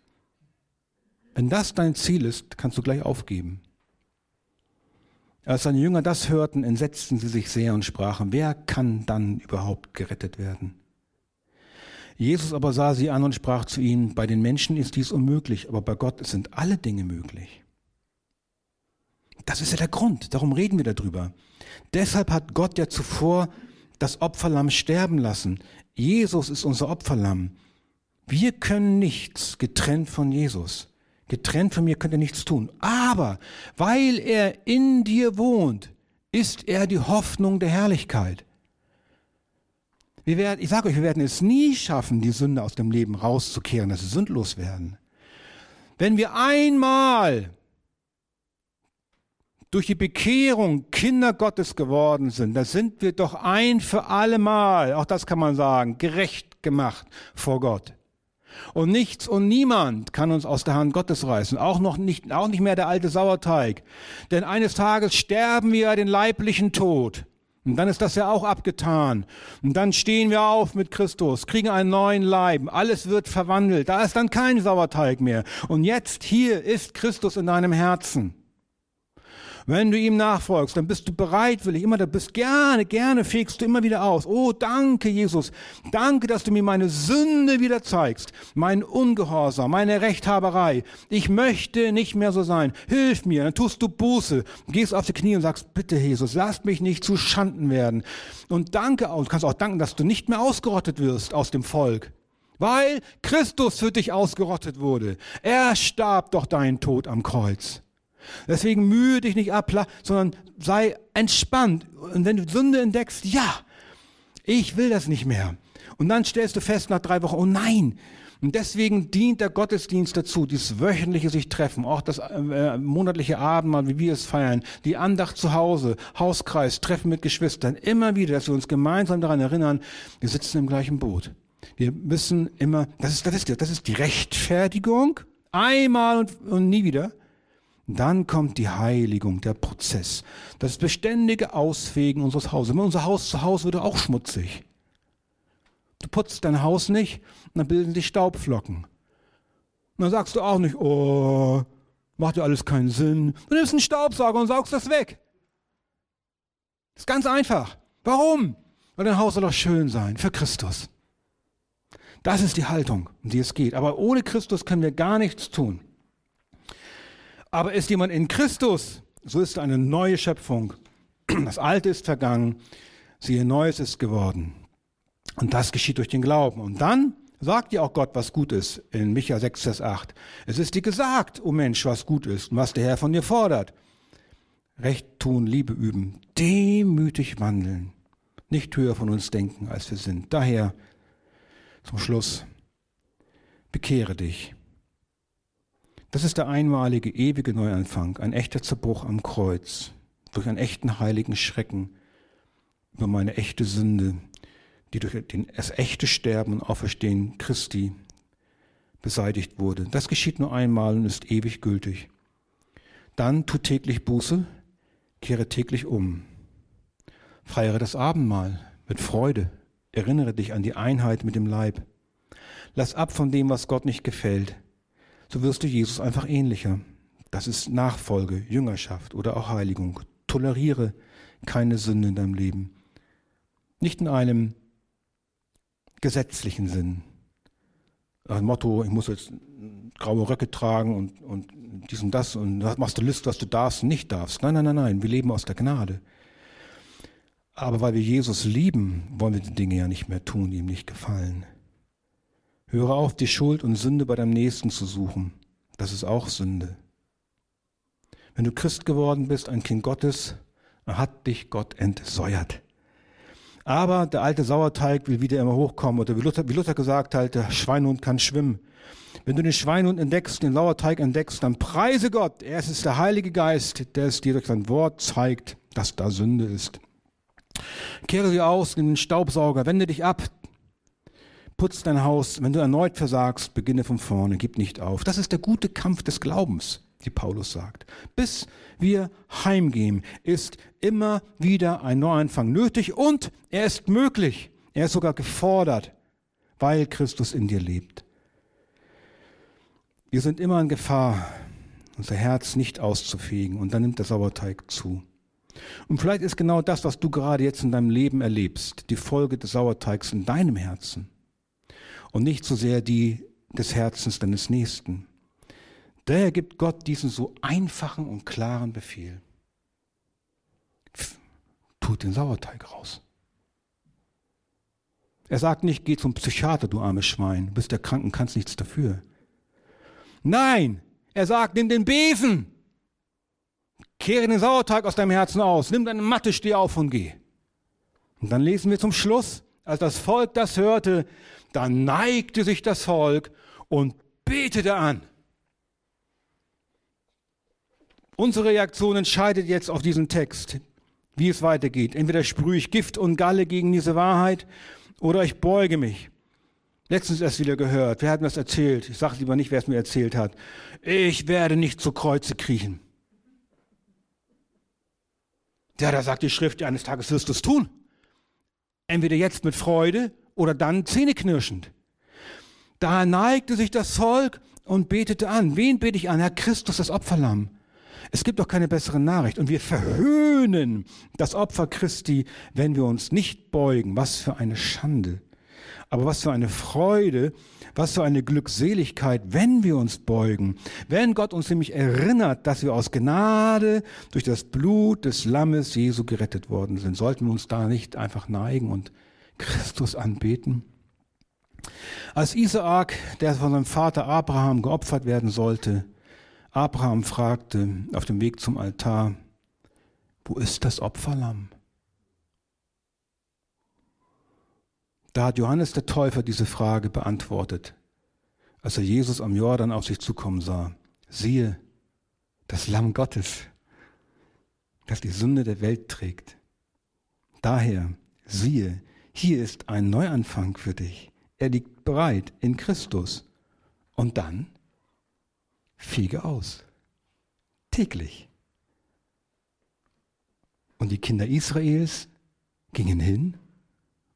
Wenn das dein Ziel ist, kannst du gleich aufgeben. Als seine Jünger das hörten, entsetzten sie sich sehr und sprachen, wer kann dann überhaupt gerettet werden? Jesus aber sah sie an und sprach zu ihnen, bei den Menschen ist dies unmöglich, aber bei Gott sind alle Dinge möglich. Das ist ja der Grund, darum reden wir darüber. Deshalb hat Gott ja zuvor das Opferlamm sterben lassen. Jesus ist unser Opferlamm. Wir können nichts getrennt von Jesus. Getrennt von mir könnt ihr nichts tun. Aber weil er in dir wohnt, ist er die Hoffnung der Herrlichkeit. Wir werden, ich sage euch, wir werden es nie schaffen, die Sünde aus dem Leben rauszukehren, dass sie sündlos werden. Wenn wir einmal durch die Bekehrung Kinder Gottes geworden sind, da sind wir doch ein für allemal, auch das kann man sagen, gerecht gemacht vor Gott. Und nichts und niemand kann uns aus der Hand Gottes reißen, auch noch nicht, auch nicht mehr der alte Sauerteig. Denn eines Tages sterben wir den leiblichen Tod. Und dann ist das ja auch abgetan. Und dann stehen wir auf mit Christus, kriegen einen neuen Leib. Alles wird verwandelt. Da ist dann kein Sauerteig mehr. Und jetzt hier ist Christus in deinem Herzen. Wenn du ihm nachfolgst, dann bist du bereitwillig, immer da bist gerne, gerne fegst du immer wieder aus. Oh, danke, Jesus. Danke, dass du mir meine Sünde wieder zeigst. Mein Ungehorsam, meine Rechthaberei. Ich möchte nicht mehr so sein. Hilf mir. Dann tust du Buße. Gehst auf die Knie und sagst, bitte, Jesus, lass mich nicht zu Schanden werden. Und danke auch, du kannst auch danken, dass du nicht mehr ausgerottet wirst aus dem Volk. Weil Christus für dich ausgerottet wurde. Er starb doch deinen Tod am Kreuz. Deswegen mühe dich nicht ab, sondern sei entspannt. Und wenn du Sünde entdeckst, ja, ich will das nicht mehr. Und dann stellst du fest nach drei Wochen, oh nein, Und deswegen dient der Gottesdienst dazu, dieses wöchentliche sich treffen, auch das äh, monatliche Abendmahl, wie wir es feiern, die Andacht zu Hause, Hauskreis, Treffen mit Geschwistern, immer wieder, dass wir uns gemeinsam daran erinnern, wir sitzen im gleichen Boot. Wir müssen immer, das ist, das ist, das ist die Rechtfertigung, einmal und, und nie wieder. Dann kommt die Heiligung, der Prozess, das beständige Ausfegen unseres Hauses. Unser Haus zu Hause würde auch schmutzig. Du putzt dein Haus nicht dann bilden sich Staubflocken. Und dann sagst du auch nicht, oh, macht ja alles keinen Sinn. Du nimmst einen Staubsauger und saugst das weg. Das ist ganz einfach. Warum? Weil dein Haus soll doch schön sein für Christus. Das ist die Haltung, um die es geht. Aber ohne Christus können wir gar nichts tun. Aber ist jemand in Christus, so ist eine neue Schöpfung. Das Alte ist vergangen, siehe, Neues ist geworden. Und das geschieht durch den Glauben. Und dann sagt dir auch Gott, was gut ist, in Micha 6, Vers 8. Es ist dir gesagt, o oh Mensch, was gut ist und was der Herr von dir fordert. Recht tun, Liebe üben, demütig wandeln, nicht höher von uns denken, als wir sind. Daher zum Schluss, bekehre dich. Das ist der einmalige, ewige Neuanfang, ein echter Zerbruch am Kreuz, durch einen echten heiligen Schrecken über meine echte Sünde, die durch das echte Sterben und Auferstehen Christi beseitigt wurde. Das geschieht nur einmal und ist ewig gültig. Dann tu täglich Buße, kehre täglich um. Feiere das Abendmahl mit Freude, erinnere dich an die Einheit mit dem Leib. Lass ab von dem, was Gott nicht gefällt. So wirst du Jesus einfach ähnlicher. Das ist Nachfolge, Jüngerschaft oder auch Heiligung. Toleriere keine Sünde in deinem Leben. Nicht in einem gesetzlichen Sinn. Ein Motto, ich muss jetzt graue Röcke tragen und, und dies und das und machst du List, was du darfst und nicht darfst. Nein, nein, nein, nein, wir leben aus der Gnade. Aber weil wir Jesus lieben, wollen wir die Dinge ja nicht mehr tun, die ihm nicht gefallen. Höre auf, die Schuld und Sünde bei deinem Nächsten zu suchen. Das ist auch Sünde. Wenn du Christ geworden bist, ein Kind Gottes, hat dich Gott entsäuert. Aber der alte Sauerteig will wieder immer hochkommen. Oder wie Luther, wie Luther gesagt hat, der Schweinhund kann schwimmen. Wenn du den Schweinhund entdeckst, den Sauerteig entdeckst, dann preise Gott. Er ist der Heilige Geist, der es dir durch sein Wort zeigt, dass da Sünde ist. Kehre sie aus, nimm den Staubsauger, wende dich ab, putz dein Haus. Wenn du erneut versagst, beginne von vorne, gib nicht auf. Das ist der gute Kampf des Glaubens wie Paulus sagt. Bis wir heimgehen, ist immer wieder ein Neuanfang nötig und er ist möglich. Er ist sogar gefordert, weil Christus in dir lebt. Wir sind immer in Gefahr, unser Herz nicht auszufegen und dann nimmt der Sauerteig zu. Und vielleicht ist genau das, was du gerade jetzt in deinem Leben erlebst, die Folge des Sauerteigs in deinem Herzen und nicht so sehr die des Herzens deines Nächsten. Daher gibt Gott diesen so einfachen und klaren Befehl. Tut den Sauerteig raus. Er sagt nicht, geh zum Psychiater, du armes Schwein, bist der Kranken, kannst nichts dafür. Nein, er sagt, nimm den Besen. Kehre den Sauerteig aus deinem Herzen aus, nimm deine Matte, steh auf und geh. Und dann lesen wir zum Schluss, als das Volk das hörte, da neigte sich das Volk und betete an. Unsere Reaktion entscheidet jetzt auf diesen Text, wie es weitergeht. Entweder sprühe ich Gift und Galle gegen diese Wahrheit oder ich beuge mich. Letztens erst wieder gehört, wer hat mir das erzählt? Ich sage lieber nicht, wer es mir erzählt hat. Ich werde nicht zu Kreuze kriechen. Ja, da sagt die Schrift, eines Tages wirst du es tun. Entweder jetzt mit Freude oder dann zähneknirschend. Da neigte sich das Volk und betete an. Wen bete ich an? Herr Christus, das Opferlamm. Es gibt doch keine bessere Nachricht. Und wir verhöhnen das Opfer Christi, wenn wir uns nicht beugen. Was für eine Schande. Aber was für eine Freude, was für eine Glückseligkeit, wenn wir uns beugen. Wenn Gott uns nämlich erinnert, dass wir aus Gnade durch das Blut des Lammes Jesu gerettet worden sind. Sollten wir uns da nicht einfach neigen und Christus anbeten? Als Isaak, der von seinem Vater Abraham geopfert werden sollte, Abraham fragte auf dem Weg zum Altar, wo ist das Opferlamm? Da hat Johannes der Täufer diese Frage beantwortet. als er Jesus am Jordan auf sich zukommen sah, siehe, das Lamm Gottes, das die Sünde der Welt trägt. Daher, siehe, hier ist ein Neuanfang für dich. Er liegt bereit in Christus. Und dann fege aus. Täglich. Und die Kinder Israels gingen hin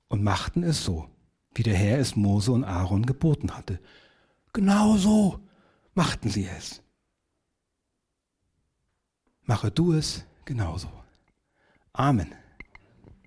und machten es so, wie der Herr es Mose und Aaron geboten hatte. Genau so machten sie es. Mache du es genauso. Amen.